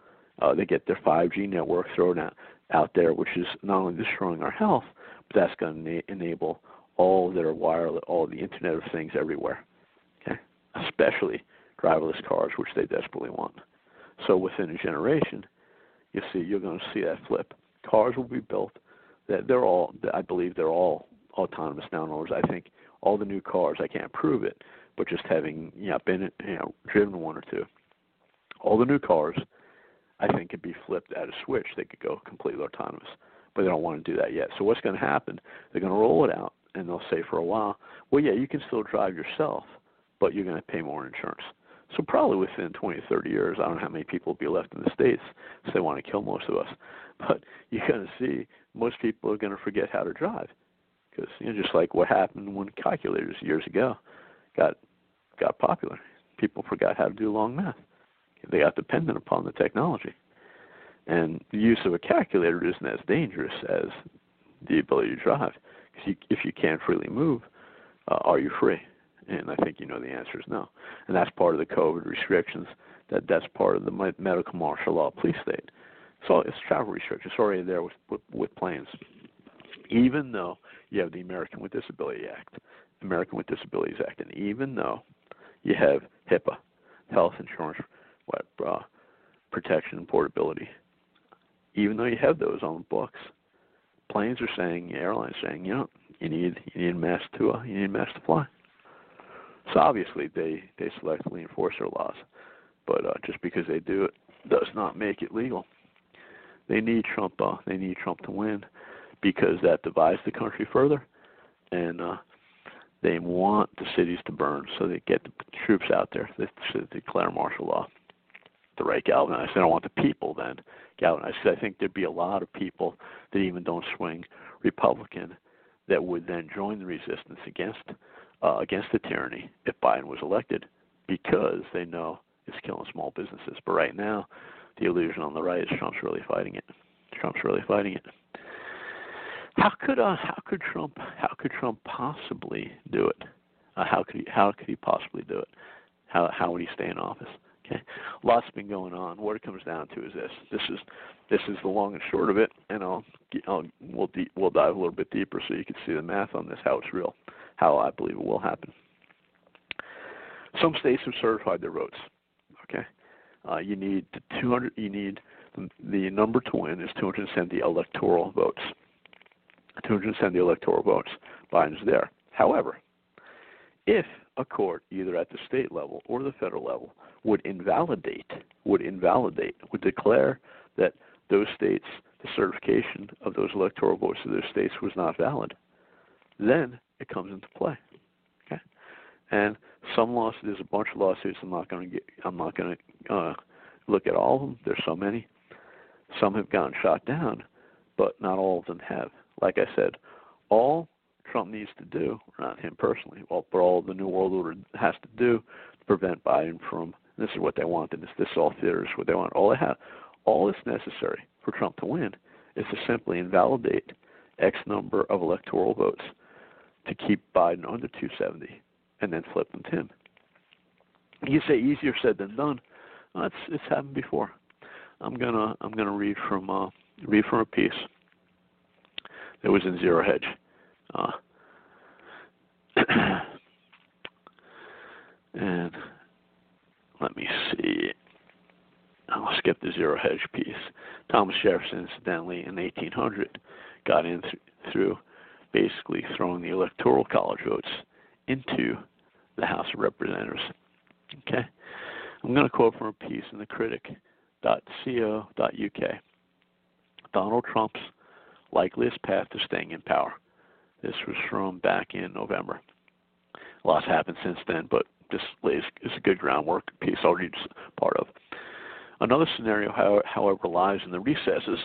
Uh, they get their 5G network thrown out, out there, which is not only destroying our health, but that's going to na- enable all that are wireless, all the Internet of Things everywhere. Okay, especially driverless cars, which they desperately want. So within a generation, you see you're going to see that flip. Cars will be built that they're all, I believe, they're all autonomous now. In other words, I think all the new cars, I can't prove it, but just having you know been you know driven one or two, all the new cars, I think could be flipped at a switch. They could go completely autonomous but they don't want to do that yet. So what's going to happen? They're going to roll it out, and they'll say for a while, well, yeah, you can still drive yourself, but you're going to pay more insurance. So probably within 20 or 30 years, I don't know how many people will be left in the states if they want to kill most of us. But you're going to see most people are going to forget how to drive because you know just like what happened when calculators years ago got got popular. People forgot how to do long math. They got dependent upon the technology. And the use of a calculator isn't as dangerous as the ability to drive. Because you, if you can't freely move, uh, are you free? And I think you know the answer is no. And that's part of the COVID restrictions. That that's part of the medical martial law police state. So it's travel restrictions. It's already there with, with with planes. Even though you have the American with Disability Act, American with Disabilities Act, and even though you have HIPAA, health insurance, what, uh, protection and portability, even though you have those on the books. Planes are saying, airlines are saying, you know, you need you need a mask to uh, you need a mask to fly. So obviously they they selectively enforce their laws, but uh, just because they do it does not make it legal. They need Trump. Uh, they need Trump to win because that divides the country further, and uh, they want the cities to burn, so they get the troops out there. They should declare martial law. The right galvanized. They don't want the people then galvanized. I said I think there'd be a lot of people that even don't swing Republican that would then join the resistance against uh, against the tyranny if Biden was elected, because they know it's killing small businesses. But right now, the illusion on the right is Trump's really fighting it. Trump's really fighting it. How could uh, how could Trump how could Trump possibly do it? Uh, how could he how could he possibly do it? How how would he stay in office? Okay, lots been going on. What it comes down to is this: this is this is the long and short of it, and I'll, I'll we'll de- we'll dive a little bit deeper so you can see the math on this, how it's real, how I believe it will happen. Some states have certified their votes. Okay, uh, you need 200. You need the number to win is 270 electoral votes. 270 electoral votes. Biden's there. However, if a court, either at the state level or the federal level, would invalidate, would invalidate, would declare that those states, the certification of those electoral votes of those states was not valid, then it comes into play. Okay, and some lawsuits, there's a bunch of lawsuits. I'm not going to get, I'm not going to uh, look at all of them. There's so many. Some have gotten shot down, but not all of them have. Like I said, all Trump needs to do, not him personally, well, but all the New World Order has to do to prevent Biden from. This is what they want, and this, this all theater is what they want. All they have, all that's necessary for Trump to win is to simply invalidate X number of electoral votes to keep Biden under 270, and then flip them to him. You say easier said than done. Well, it's it's happened before. I'm gonna I'm gonna read from uh, read from a piece that was in Zero Hedge. Uh, and let me see. I'll skip the Zero Hedge piece. Thomas Jefferson, incidentally, in 1800, got in th- through basically throwing the electoral college votes into the House of Representatives. Okay, I'm going to quote from a piece in the Critic.co.uk. Donald Trump's likeliest path to staying in power. This was from back in November. A lot's happened since then, but this lays is a good groundwork piece I'll read part of. Another scenario, however, lies in the recesses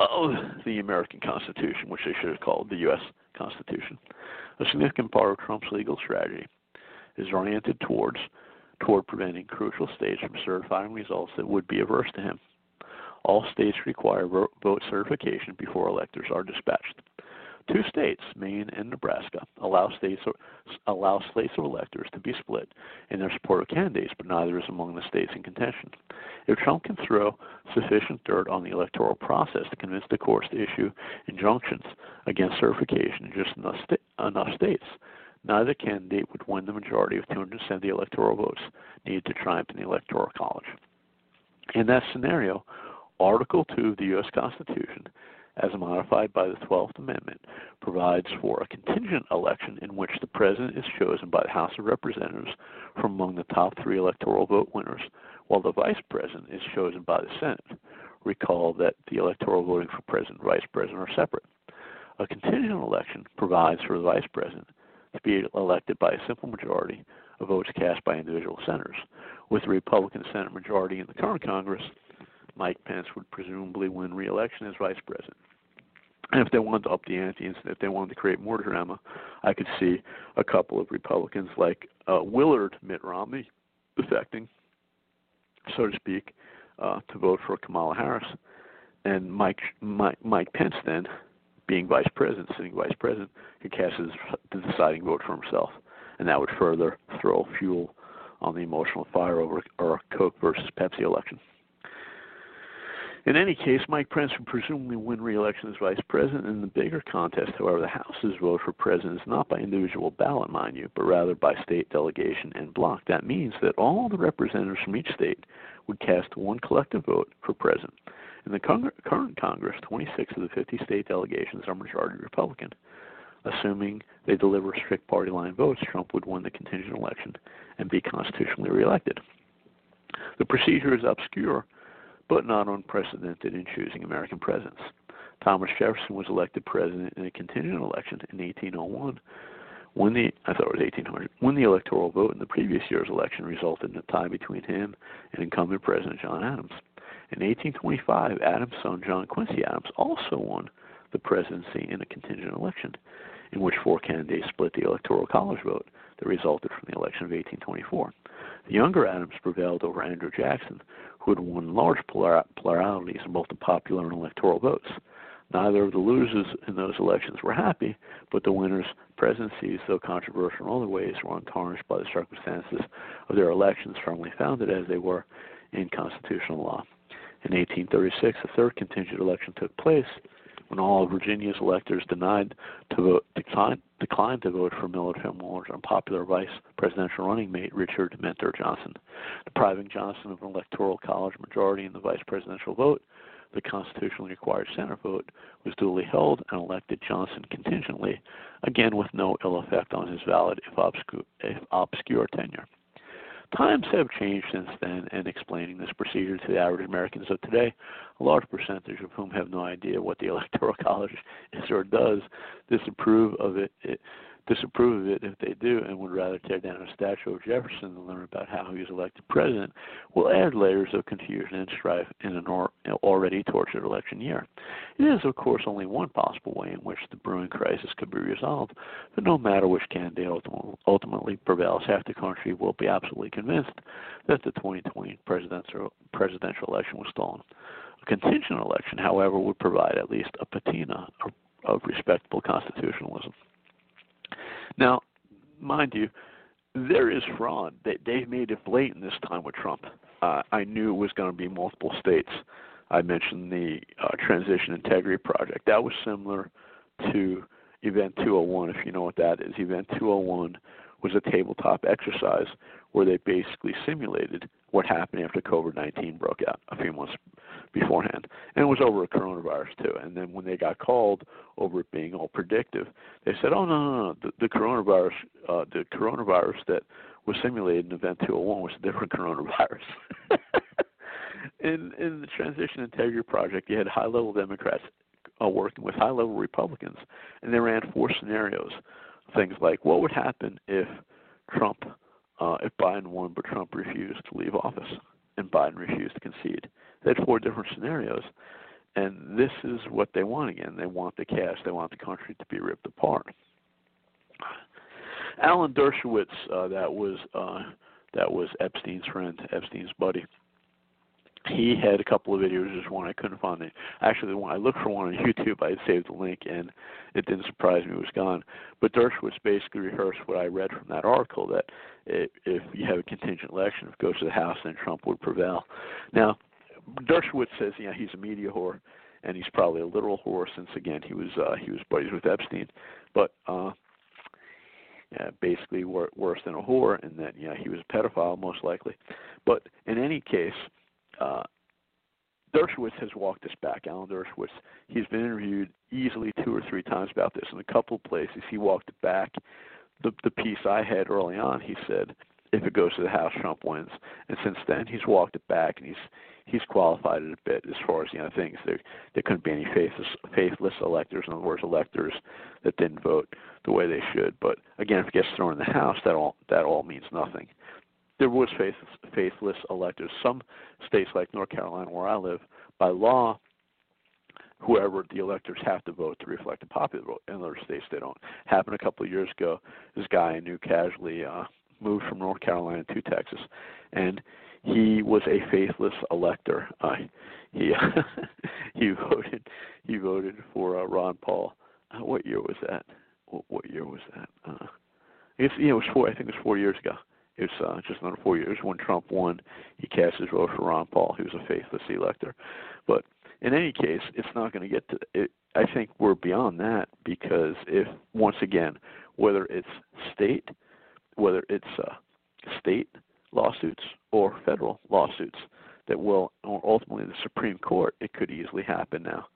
of the American Constitution, which they should have called the U.S. Constitution. A significant part of Trump's legal strategy is oriented towards toward preventing crucial states from certifying results that would be averse to him. All states require vote certification before electors are dispatched. Two states, Maine and Nebraska, allow states allow slates of electors to be split in their support of candidates, but neither is among the states in contention. If Trump can throw sufficient dirt on the electoral process to convince the courts to issue injunctions against certification in just enough, sta- enough states, neither candidate would win the majority of 270 electoral votes needed to triumph in the Electoral College. In that scenario, Article 2 of the U.S. Constitution as modified by the 12th Amendment, provides for a contingent election in which the President is chosen by the House of Representatives from among the top three electoral vote winners, while the Vice President is chosen by the Senate. Recall that the electoral voting for President and Vice President are separate. A contingent election provides for the Vice President to be elected by a simple majority of votes cast by individual senators. With the Republican Senate majority in the current Congress, Mike Pence would presumably win re-election as vice president. And if they wanted to up the ante and if they wanted to create more drama, I could see a couple of Republicans like uh, Willard Mitt Romney defecting, so to speak, uh, to vote for Kamala Harris, and Mike, Mike Mike Pence then, being vice president, sitting vice president, could cast his, the deciding vote for himself, and that would further throw fuel on the emotional fire over our Coke versus Pepsi election. In any case, Mike Pence would presumably win re-election as vice president in the bigger contest. However, the House's vote for president is not by individual ballot, mind you, but rather by state delegation and block. That means that all the representatives from each state would cast one collective vote for president. In the con- current Congress, 26 of the 50 state delegations are majority Republican. Assuming they deliver strict party line votes, Trump would win the contingent election and be constitutionally reelected. The procedure is obscure but not unprecedented in choosing American presidents. Thomas Jefferson was elected president in a contingent election in 1801 when the I thought it was 1800 when the electoral vote in the previous year's election resulted in a tie between him and incumbent President John Adams. In 1825, Adams' son John Quincy Adams also won the presidency in a contingent election, in which four candidates split the electoral college vote that resulted from the election of 1824. The younger Adams prevailed over Andrew Jackson, who had won large pluralities in both the popular and electoral votes. Neither of the losers in those elections were happy, but the winners' presidencies, though controversial in other ways, were untarnished by the circumstances of their elections, firmly founded as they were in constitutional law. In 1836, a third contingent election took place when all of Virginia's electors denied to vote, declined, declined to vote for Millard Fillmore's unpopular vice presidential running mate, Richard Mentor Johnson. Depriving Johnson of an electoral college majority in the vice presidential vote, the constitutionally required Senate vote was duly held and elected Johnson contingently, again with no ill effect on his valid, if if obscure tenure. Times have changed since then, and explaining this procedure to the average Americans of today, a large percentage of whom have no idea what the Electoral College is or does, disapprove of it, it disapprove of it if they do and would rather tear down a statue of Jefferson than learn about how he was elected president will add layers of confusion and strife in an already tortured election year. It is, of course, only one possible way in which the brewing crisis could be resolved, but no matter which candidate ultimately prevails, half the country will be absolutely convinced that the 2020 presidential, presidential election was stolen. A contingent election, however, would provide at least a patina of respectable constitutionalism. Now, mind you, there is fraud. They they've made it blatant this time with Trump. Uh, I knew it was going to be multiple states. I mentioned the uh, Transition Integrity Project. That was similar to Event 201, if you know what that is. Event 201 was a tabletop exercise where they basically simulated what happened after COVID 19 broke out a few months beforehand. And it was over a coronavirus, too. And then when they got called over it being all predictive, they said, oh, no, no, no. The, the coronavirus, uh, the coronavirus that was simulated in Event 201 was a different coronavirus. in, in the Transition Integrity Project, you had high level Democrats uh, working with high level Republicans, and they ran four scenarios. Things like what would happen if Trump uh, if Biden won but Trump refused to leave office and Biden refused to concede. They had four different scenarios. And this is what they want again. They want the cash. They want the country to be ripped apart. Alan Dershowitz, uh, that was uh, that was Epstein's friend, Epstein's buddy he had a couple of videos. There's one I couldn't find it. Actually, when I looked for one on YouTube, I saved the link, and it didn't surprise me it was gone. But Dershowitz basically rehearsed what I read from that article that if you have a contingent election, if it goes to the House, then Trump would prevail. Now, Dershowitz says, yeah, he's a media whore, and he's probably a literal whore since again he was uh, he was buddies with Epstein, but. uh yeah, basically wor- worse than a whore, and that yeah he was a pedophile most likely. But in any case, uh, Dershowitz has walked this back. Alan Dershowitz, he's been interviewed easily two or three times about this. In a couple of places, he walked it back. The the piece I had early on, he said, if it goes to the House, Trump wins. And since then, he's walked it back, and he's he's qualified it a bit as far as you know things. There there couldn't be any faithless faithless electors. In other words, electors that didn't vote the way they should. But again, if it gets thrown in the House, that all that all means nothing there was faith, faithless electors. Some states, like North Carolina, where I live, by law, whoever the electors have to vote to reflect the popular vote. In other states, they don't. Happened a couple of years ago. This guy I knew casually uh, moved from North Carolina to Texas, and he was a faithless elector. Uh, he he voted he voted for uh, Ron Paul. Uh, what year was that? What, what year was that? Uh, it's, yeah, it was four. I think it was four years ago. It was uh, just under four years when Trump won. He cast his vote for Ron Paul. Was a faithless elector. But in any case, it's not going to get to. It, I think we're beyond that because if once again, whether it's state, whether it's uh, state lawsuits or federal lawsuits that will, or ultimately the Supreme Court, it could easily happen now.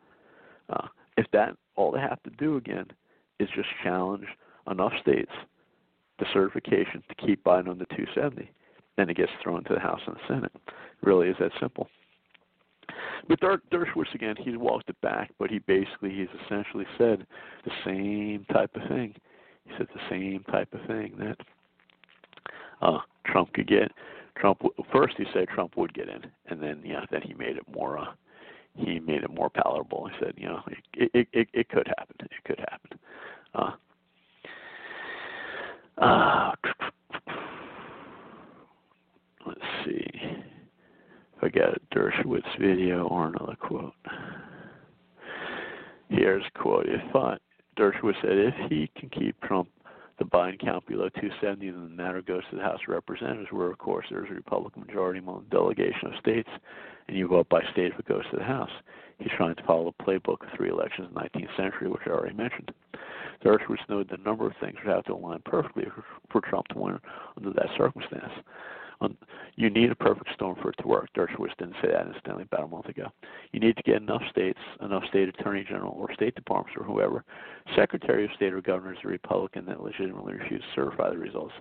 Uh, if that all they have to do again is just challenge enough states the certification to keep Biden on the 270. Then it gets thrown to the House and the Senate. It really is that simple. But Der- Dershowitz again, he walked it back, but he basically he's essentially said the same type of thing. He said the same type of thing that uh, Trump could get. Trump first he said Trump would get in, and then yeah, then he made it more. Uh, he made it more palatable. He said, you know, it it it, it could happen. It could happen. Uh, uh, let's see if I got a Dershowitz video or another quote. Here's a quote. If uh, Dershowitz said, if he can keep Trump the Biden count below 270, then the matter goes to the House of Representatives, where, of course, there's a Republican majority among the delegation of states, and you vote by state if it goes to the House. He's trying to follow the playbook of three elections in the 19th century, which I already mentioned. Dershowitz noted that a number of things would have to align perfectly for, Trump to win under that circumstance. Um, you need a perfect storm for it to work. Dershowitz didn't say that incidentally about a month ago. You need to get enough states, enough state attorney general or state departments or whoever, secretary of state or governor is a Republican that legitimately refused to certify the results.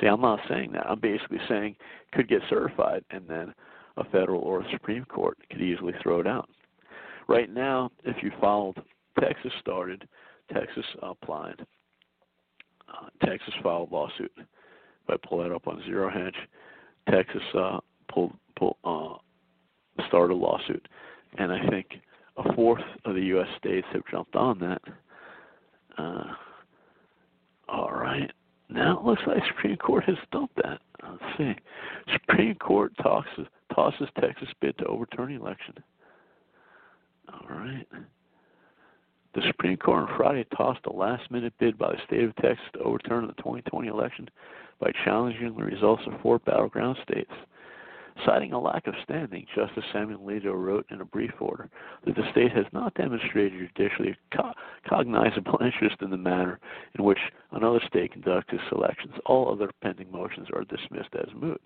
See, I'm not saying that. I'm basically saying could get certified and then a federal or a Supreme Court could easily throw it out. Right now, if you followed, Texas started, Texas applied, uh, Texas filed lawsuit. If I pull that up on Zero Hedge, Texas uh, pulled, pull, uh, started a lawsuit, and I think a fourth of the U.S. states have jumped on that. Uh, all right. Now it looks like Supreme Court has dumped that. Let's see. Supreme Court tosses, tosses Texas bid to overturn election. All right. The Supreme Court on Friday tossed a last minute bid by the state of Texas to overturn the 2020 election by challenging the results of four battleground states. Citing a lack of standing, Justice Samuel Alito wrote in a brief order that the state has not demonstrated judicially co- cognizable interest in the manner in which another state conducts its elections. All other pending motions are dismissed as moot.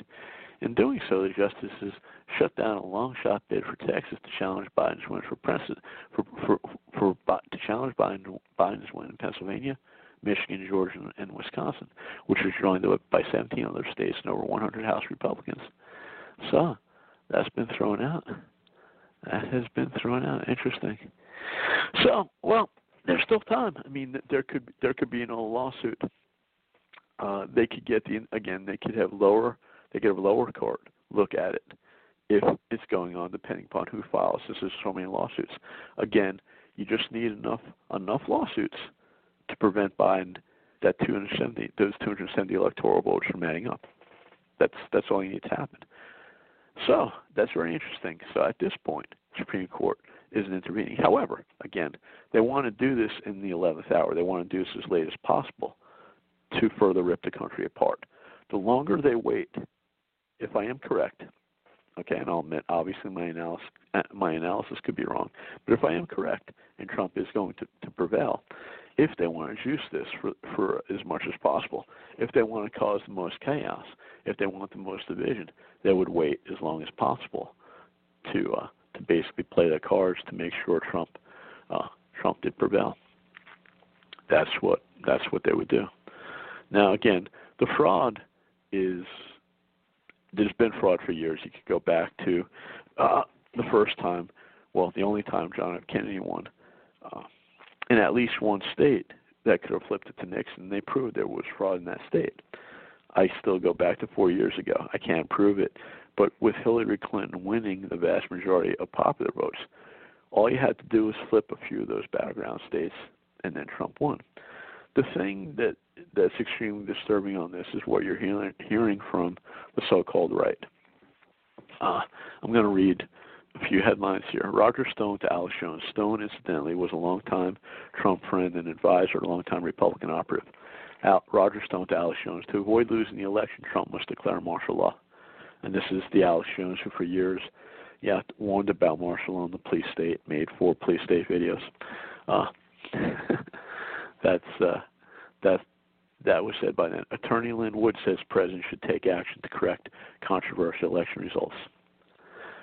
In doing so, the justices shut down a long shot bid for Texas to challenge Biden's win for president for for, for, for to challenge Biden, Biden's win in Pennsylvania, Michigan, Georgia, and Wisconsin, which was joined by 17 other states and over 100 House Republicans. So that's been thrown out. That has been thrown out. Interesting. So, well, there's still time. I mean, there could there could be an old lawsuit. Uh, they could get the again. They could have lower. They get a lower court look at it if it's going on, depending upon who files. This is so many lawsuits. Again, you just need enough enough lawsuits to prevent Biden that 270 those 270 electoral votes from adding up. That's that's all you need to happen. So that's very interesting. So at this point, Supreme Court isn't intervening. However, again, they want to do this in the 11th hour. They want to do this as late as possible to further rip the country apart. The longer they wait, if I am correct, okay, and I'll admit, obviously my analysis my analysis could be wrong, but if I am correct, and Trump is going to, to prevail, if they want to juice this for for as much as possible, if they want to cause the most chaos, if they want the most division, they would wait as long as possible to uh, to basically play the cards to make sure Trump uh, Trump did prevail. That's what that's what they would do. Now again, the fraud is there's been fraud for years. You could go back to uh, the first time, well, the only time John F. Kennedy won. Uh, in at least one state that could have flipped it to Nixon. They proved there was fraud in that state. I still go back to four years ago. I can't prove it. But with Hillary Clinton winning the vast majority of popular votes, all you had to do was flip a few of those battleground states, and then Trump won. The thing that that's extremely disturbing on this is what you're hearing, hearing from the so-called right. Uh, I'm going to read a few headlines here. Roger Stone to Alex Jones. Stone, incidentally, was a longtime Trump friend and advisor, a longtime Republican operative. Al, Roger Stone to Alex Jones. To avoid losing the election, Trump must declare martial law. And this is the Alex Jones who, for years, yeah, warned about martial law in the police state, made four police state videos. Uh, that's uh, that that was said by then. Attorney Lin Wood says president should take action to correct controversial election results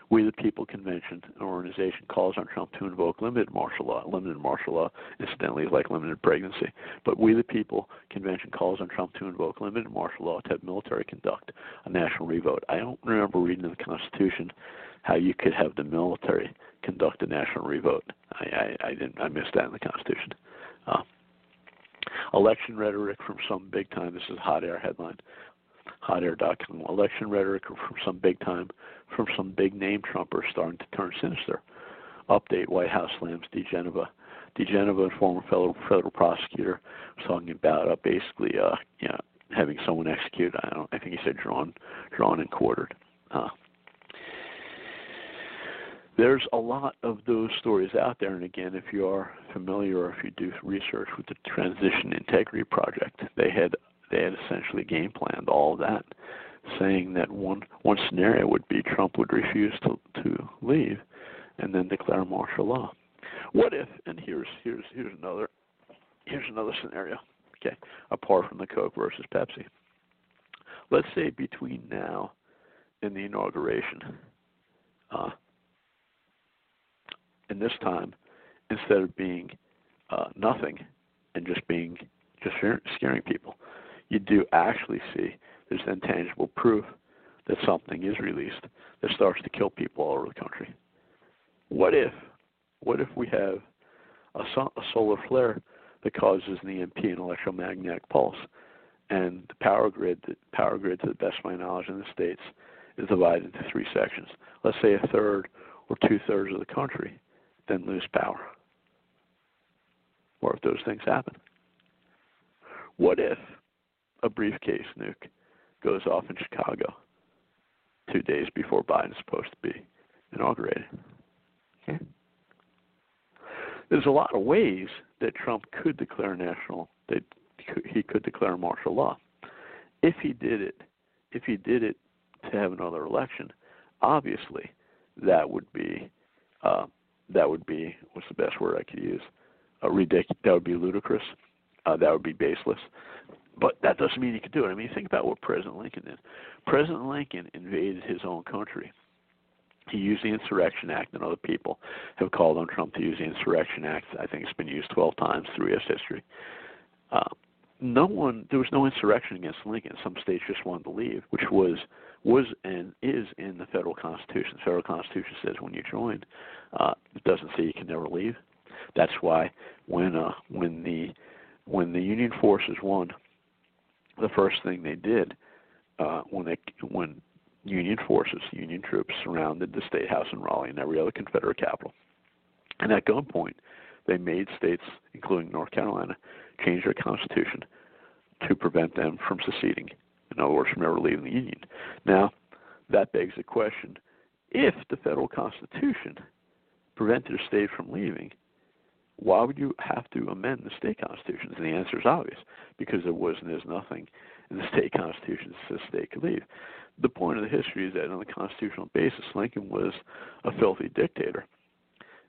We the People Convention, an organization, calls on Trump to invoke limited martial law. Limited martial law, incidentally, is like limited pregnancy. But We the People Convention calls on Trump to invoke limited martial law to have military conduct a national revote. I don't remember reading in the Constitution how you could have the military conduct a national revote. I, I, I didn't. I missed that in the Constitution. Uh, election rhetoric from some big time. This is a hot air headline hotair.com. Election rhetoric from some big time, from some big name Trumpers starting to turn sinister. Update White House slams diGenova. diGenova, former federal, federal prosecutor, was talking about uh, basically uh, you know, having someone executed. I don't. I think he said drawn, drawn and quartered. Uh, there's a lot of those stories out there, and again, if you are familiar or if you do research with the Transition Integrity Project, they had they had essentially game planned all of that, saying that one one scenario would be Trump would refuse to to leave, and then declare martial law. What if? And here's here's here's another here's another scenario. Okay, apart from the Coke versus Pepsi. Let's say between now and the inauguration, uh, and this time, instead of being uh, nothing and just being just scaring people, you do actually see there's intangible proof that something is released that starts to kill people all over the country. What if, what if we have a, a solar flare that causes an EMP, an electromagnetic pulse, and the power grid, the power grid, to the best of my knowledge in the states, is divided into three sections. Let's say a third or two thirds of the country then lose power. Or if those things happen. What if a briefcase nuke goes off in Chicago two days before Biden's supposed to be inaugurated. Okay. There's a lot of ways that Trump could declare national that he could declare martial law. If he did it, if he did it to have another election, obviously that would be uh, that would be what's the best word I could use? Uh, ridiculous. That would be ludicrous. Uh, that would be baseless. But that doesn't mean he could do it. I mean, think about what President Lincoln did. President Lincoln invaded his own country. He used the Insurrection Act, and other people have called on Trump to use the Insurrection Act. I think it's been used 12 times through U.S. history. Uh, no one, there was no insurrection against Lincoln. Some states just wanted to leave, which was was and is in the federal constitution. The federal constitution says when you join, uh, it doesn't say you can never leave. That's why when uh, when the when the Union forces won the first thing they did uh, when they when Union forces, Union troops surrounded the state house in Raleigh and every other Confederate capital. And at gunpoint, they made states, including North Carolina, change their constitution to prevent them from seceding. In other words, from ever leaving the Union. Now, that begs the question: If the federal constitution prevented a state from leaving, why would you have to amend the state constitutions? And the answer is obvious because there was and there's nothing in the state constitution that says state could leave. The point of the history is that on a constitutional basis, Lincoln was a filthy dictator.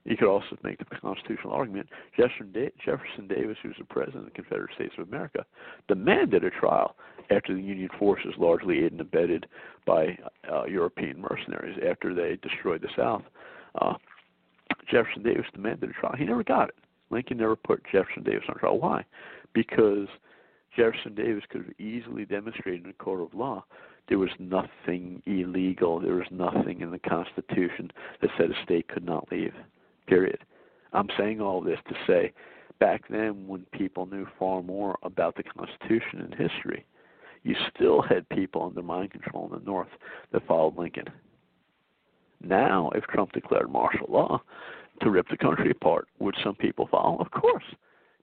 You could also make the constitutional argument Jefferson, Jefferson Davis, who was the president of the Confederate States of America, demanded a trial after the Union forces, largely aided and abetted by uh, European mercenaries, after they destroyed the South. Uh, Jefferson Davis demanded a trial. He never got it. Lincoln never put Jefferson Davis on trial. Why? Because Jefferson Davis could have easily demonstrated in a court of law there was nothing illegal. There was nothing in the Constitution that said a state could not leave. Period. I'm saying all this to say back then when people knew far more about the Constitution and history, you still had people under mind control in the North that followed Lincoln. Now, if Trump declared martial law to rip the country apart, would some people follow? Of course,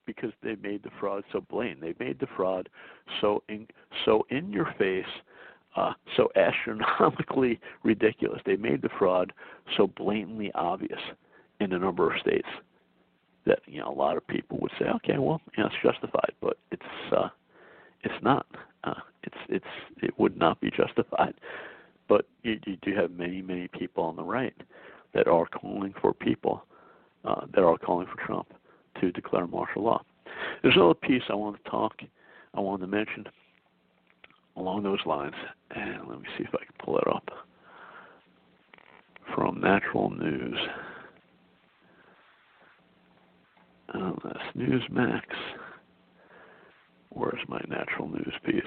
because they made the fraud so blatant. They made the fraud so in so in your face, uh, so astronomically ridiculous. They made the fraud so blatantly obvious in a number of states that you know a lot of people would say, okay, well, you know, it's justified, but it's uh, it's not. Uh, it's it's it would not be justified. But you, you do have many, many people on the right that are calling for people, uh, that are calling for Trump to declare martial law. There's another piece I want to talk, I wanted to mention along those lines, and let me see if I can pull it up from Natural News. Uh, oh, that's Newsmax. Where's my natural news piece?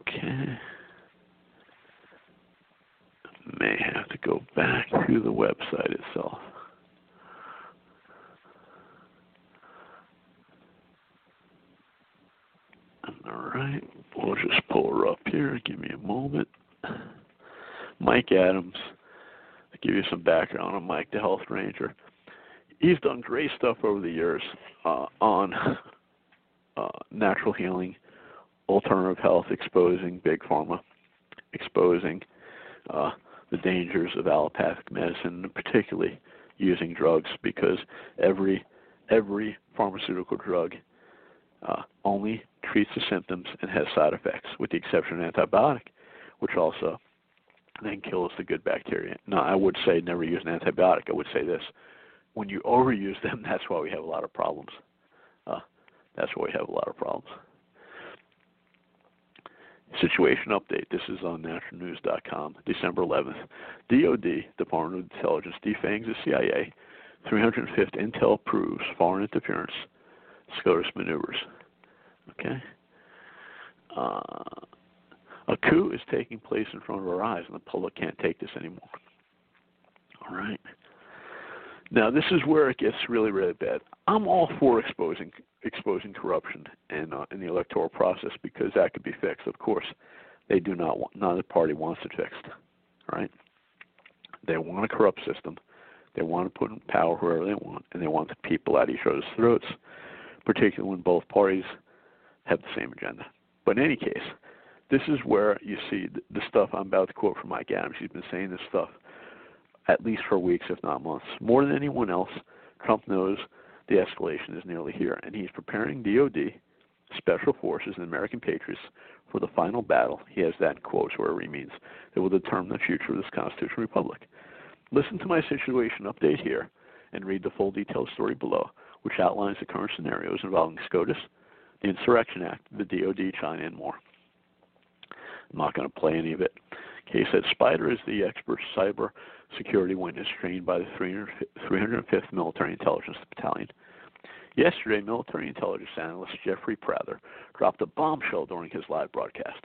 Okay. May have to go back to the website itself. All right, we'll just pull her up here. Give me a moment. Mike Adams, to give you some background on Mike, the health ranger. He's done great stuff over the years uh, on uh, natural healing, alternative health, exposing big pharma, exposing uh, the dangers of allopathic medicine, particularly using drugs, because every every pharmaceutical drug uh, only treats the symptoms and has side effects, with the exception of antibiotic, which also then kills the good bacteria. Now, I would say never use an antibiotic. I would say this: when you overuse them, that's why we have a lot of problems. Uh, that's why we have a lot of problems. Situation update. This is on naturalnews.com, December 11th. DOD, Department of Intelligence, defangs the CIA. 305th Intel proves foreign interference. SCOTUS maneuvers. Okay. Uh, a coup is taking place in front of our eyes, and the public can't take this anymore. All right. Now this is where it gets really, really bad. I'm all for exposing exposing corruption in uh, in the electoral process because that could be fixed. Of course, they do not want. Neither party wants it fixed. right? They want a corrupt system. They want to put in power whoever they want, and they want the people at each other's throats, particularly when both parties have the same agenda. But in any case, this is where you see the stuff I'm about to quote from Mike Adams. He's been saying this stuff at least for weeks, if not months. More than anyone else, Trump knows the escalation is nearly here, and he's preparing DOD, Special Forces, and American Patriots for the final battle. He has that in quotes wherever he means that will determine the future of this constitutional republic. Listen to my situation update here and read the full detailed story below, which outlines the current scenarios involving SCOTUS, the Insurrection Act, the DOD, China, and more. I'm not going to play any of it. Case said Spider is the expert cyber security witness trained by the 305th Military Intelligence Battalion. Yesterday, military intelligence analyst Jeffrey Prather dropped a bombshell during his live broadcast.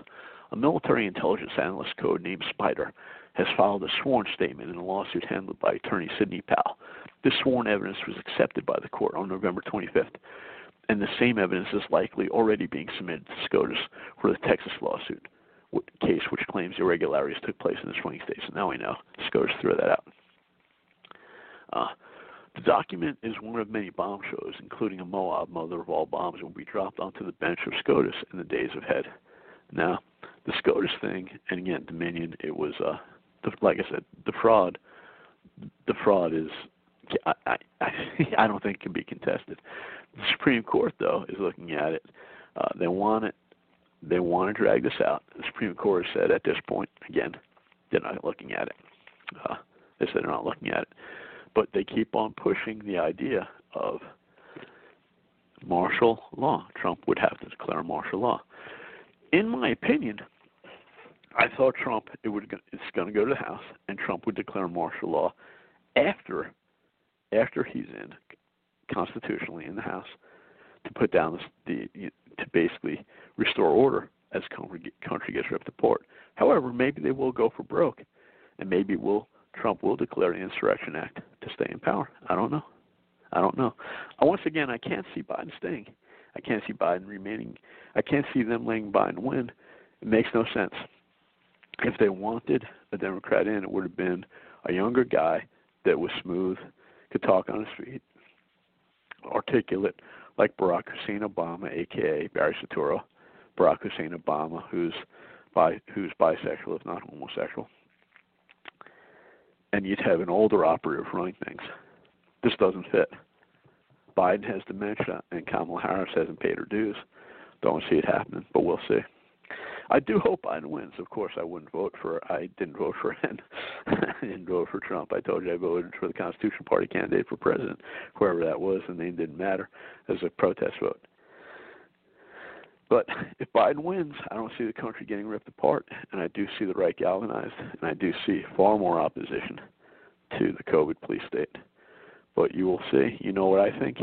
A military intelligence analyst codenamed Spider has filed a sworn statement in a lawsuit handled by attorney Sidney Powell. This sworn evidence was accepted by the court on November 25th, and the same evidence is likely already being submitted to SCOTUS for the Texas lawsuit case which claims irregularities took place in the swing states. Now we know. SCOTUS threw that out. Uh, the document is one of many bomb shows, including a Moab, mother of all bombs, will be dropped onto the bench of SCOTUS in the days ahead. Now, the SCOTUS thing, and again, Dominion, it was, uh, the, like I said, the fraud. The fraud is, I, I, I don't think can be contested. The Supreme Court, though, is looking at it. Uh, they want it they want to drag this out. The Supreme Court has said at this point, again, they're not looking at it. Uh, they said they're not looking at it. But they keep on pushing the idea of martial law. Trump would have to declare martial law. In my opinion, I thought Trump it would it's going to go to the House, and Trump would declare martial law after after he's in constitutionally in the House to put down the, the to basically restore order as country, country gets ripped apart. However, maybe they will go for broke, and maybe will Trump will declare the Insurrection Act to stay in power. I don't know. I don't know. Uh, once again, I can't see Biden staying. I can't see Biden remaining. I can't see them letting Biden win. It makes no sense. If they wanted a Democrat in, it would have been a younger guy that was smooth, could talk on his feet, articulate, like Barack Hussein Obama, aka Barry Soetoro, Barack Hussein Obama, who's bi who's bisexual if not homosexual, and you'd have an older operative running things. This doesn't fit. Biden has dementia, and Kamala Harris hasn't paid her dues. Don't see it happening, but we'll see. I do hope Biden wins. Of course, I wouldn't vote for. I didn't vote for him. I didn't vote for Trump. I told you I voted for the Constitution Party candidate for president, whoever that was. The name didn't matter as a protest vote. but if Biden wins, I don't see the country getting ripped apart, and I do see the right galvanized, and I do see far more opposition to the COVID police state. But you will see. You know what I think.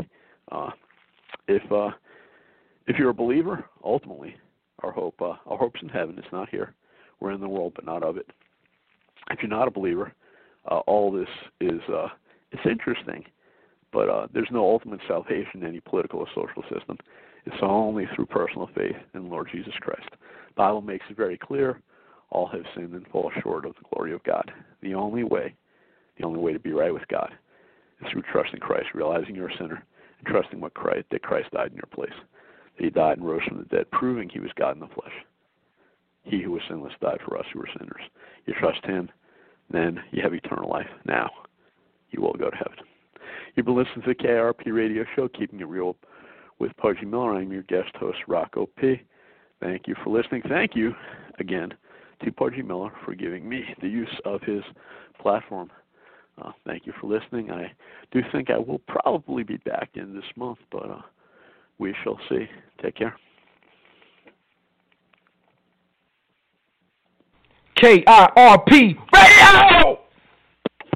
Uh, if uh, if you're a believer, ultimately, our hope uh, our hope's in heaven. It's not here. We're in the world, but not of it. If you're not a believer, uh, all this is uh, it's interesting, but uh, there's no ultimate salvation in any political or social system. It's only through personal faith in Lord Jesus Christ. The Bible makes it very clear all have sinned and fall short of the glory of God. The only way, the only way to be right with God is through trusting Christ, realizing you're a sinner, and trusting what Christ that Christ died in your place. That he died and rose from the dead, proving he was God in the flesh. He who was sinless died for us who were sinners. You trust him, then you have eternal life. Now you will go to heaven. You've been listening to the KIRP radio show, Keeping It Real with Pudgy Miller. I'm your guest host, Rocco P. Thank you for listening. Thank you again to Pudgy Miller for giving me the use of his platform. Uh, thank you for listening. I do think I will probably be back in this month, but uh, we shall see. Take care. KIRP Radio!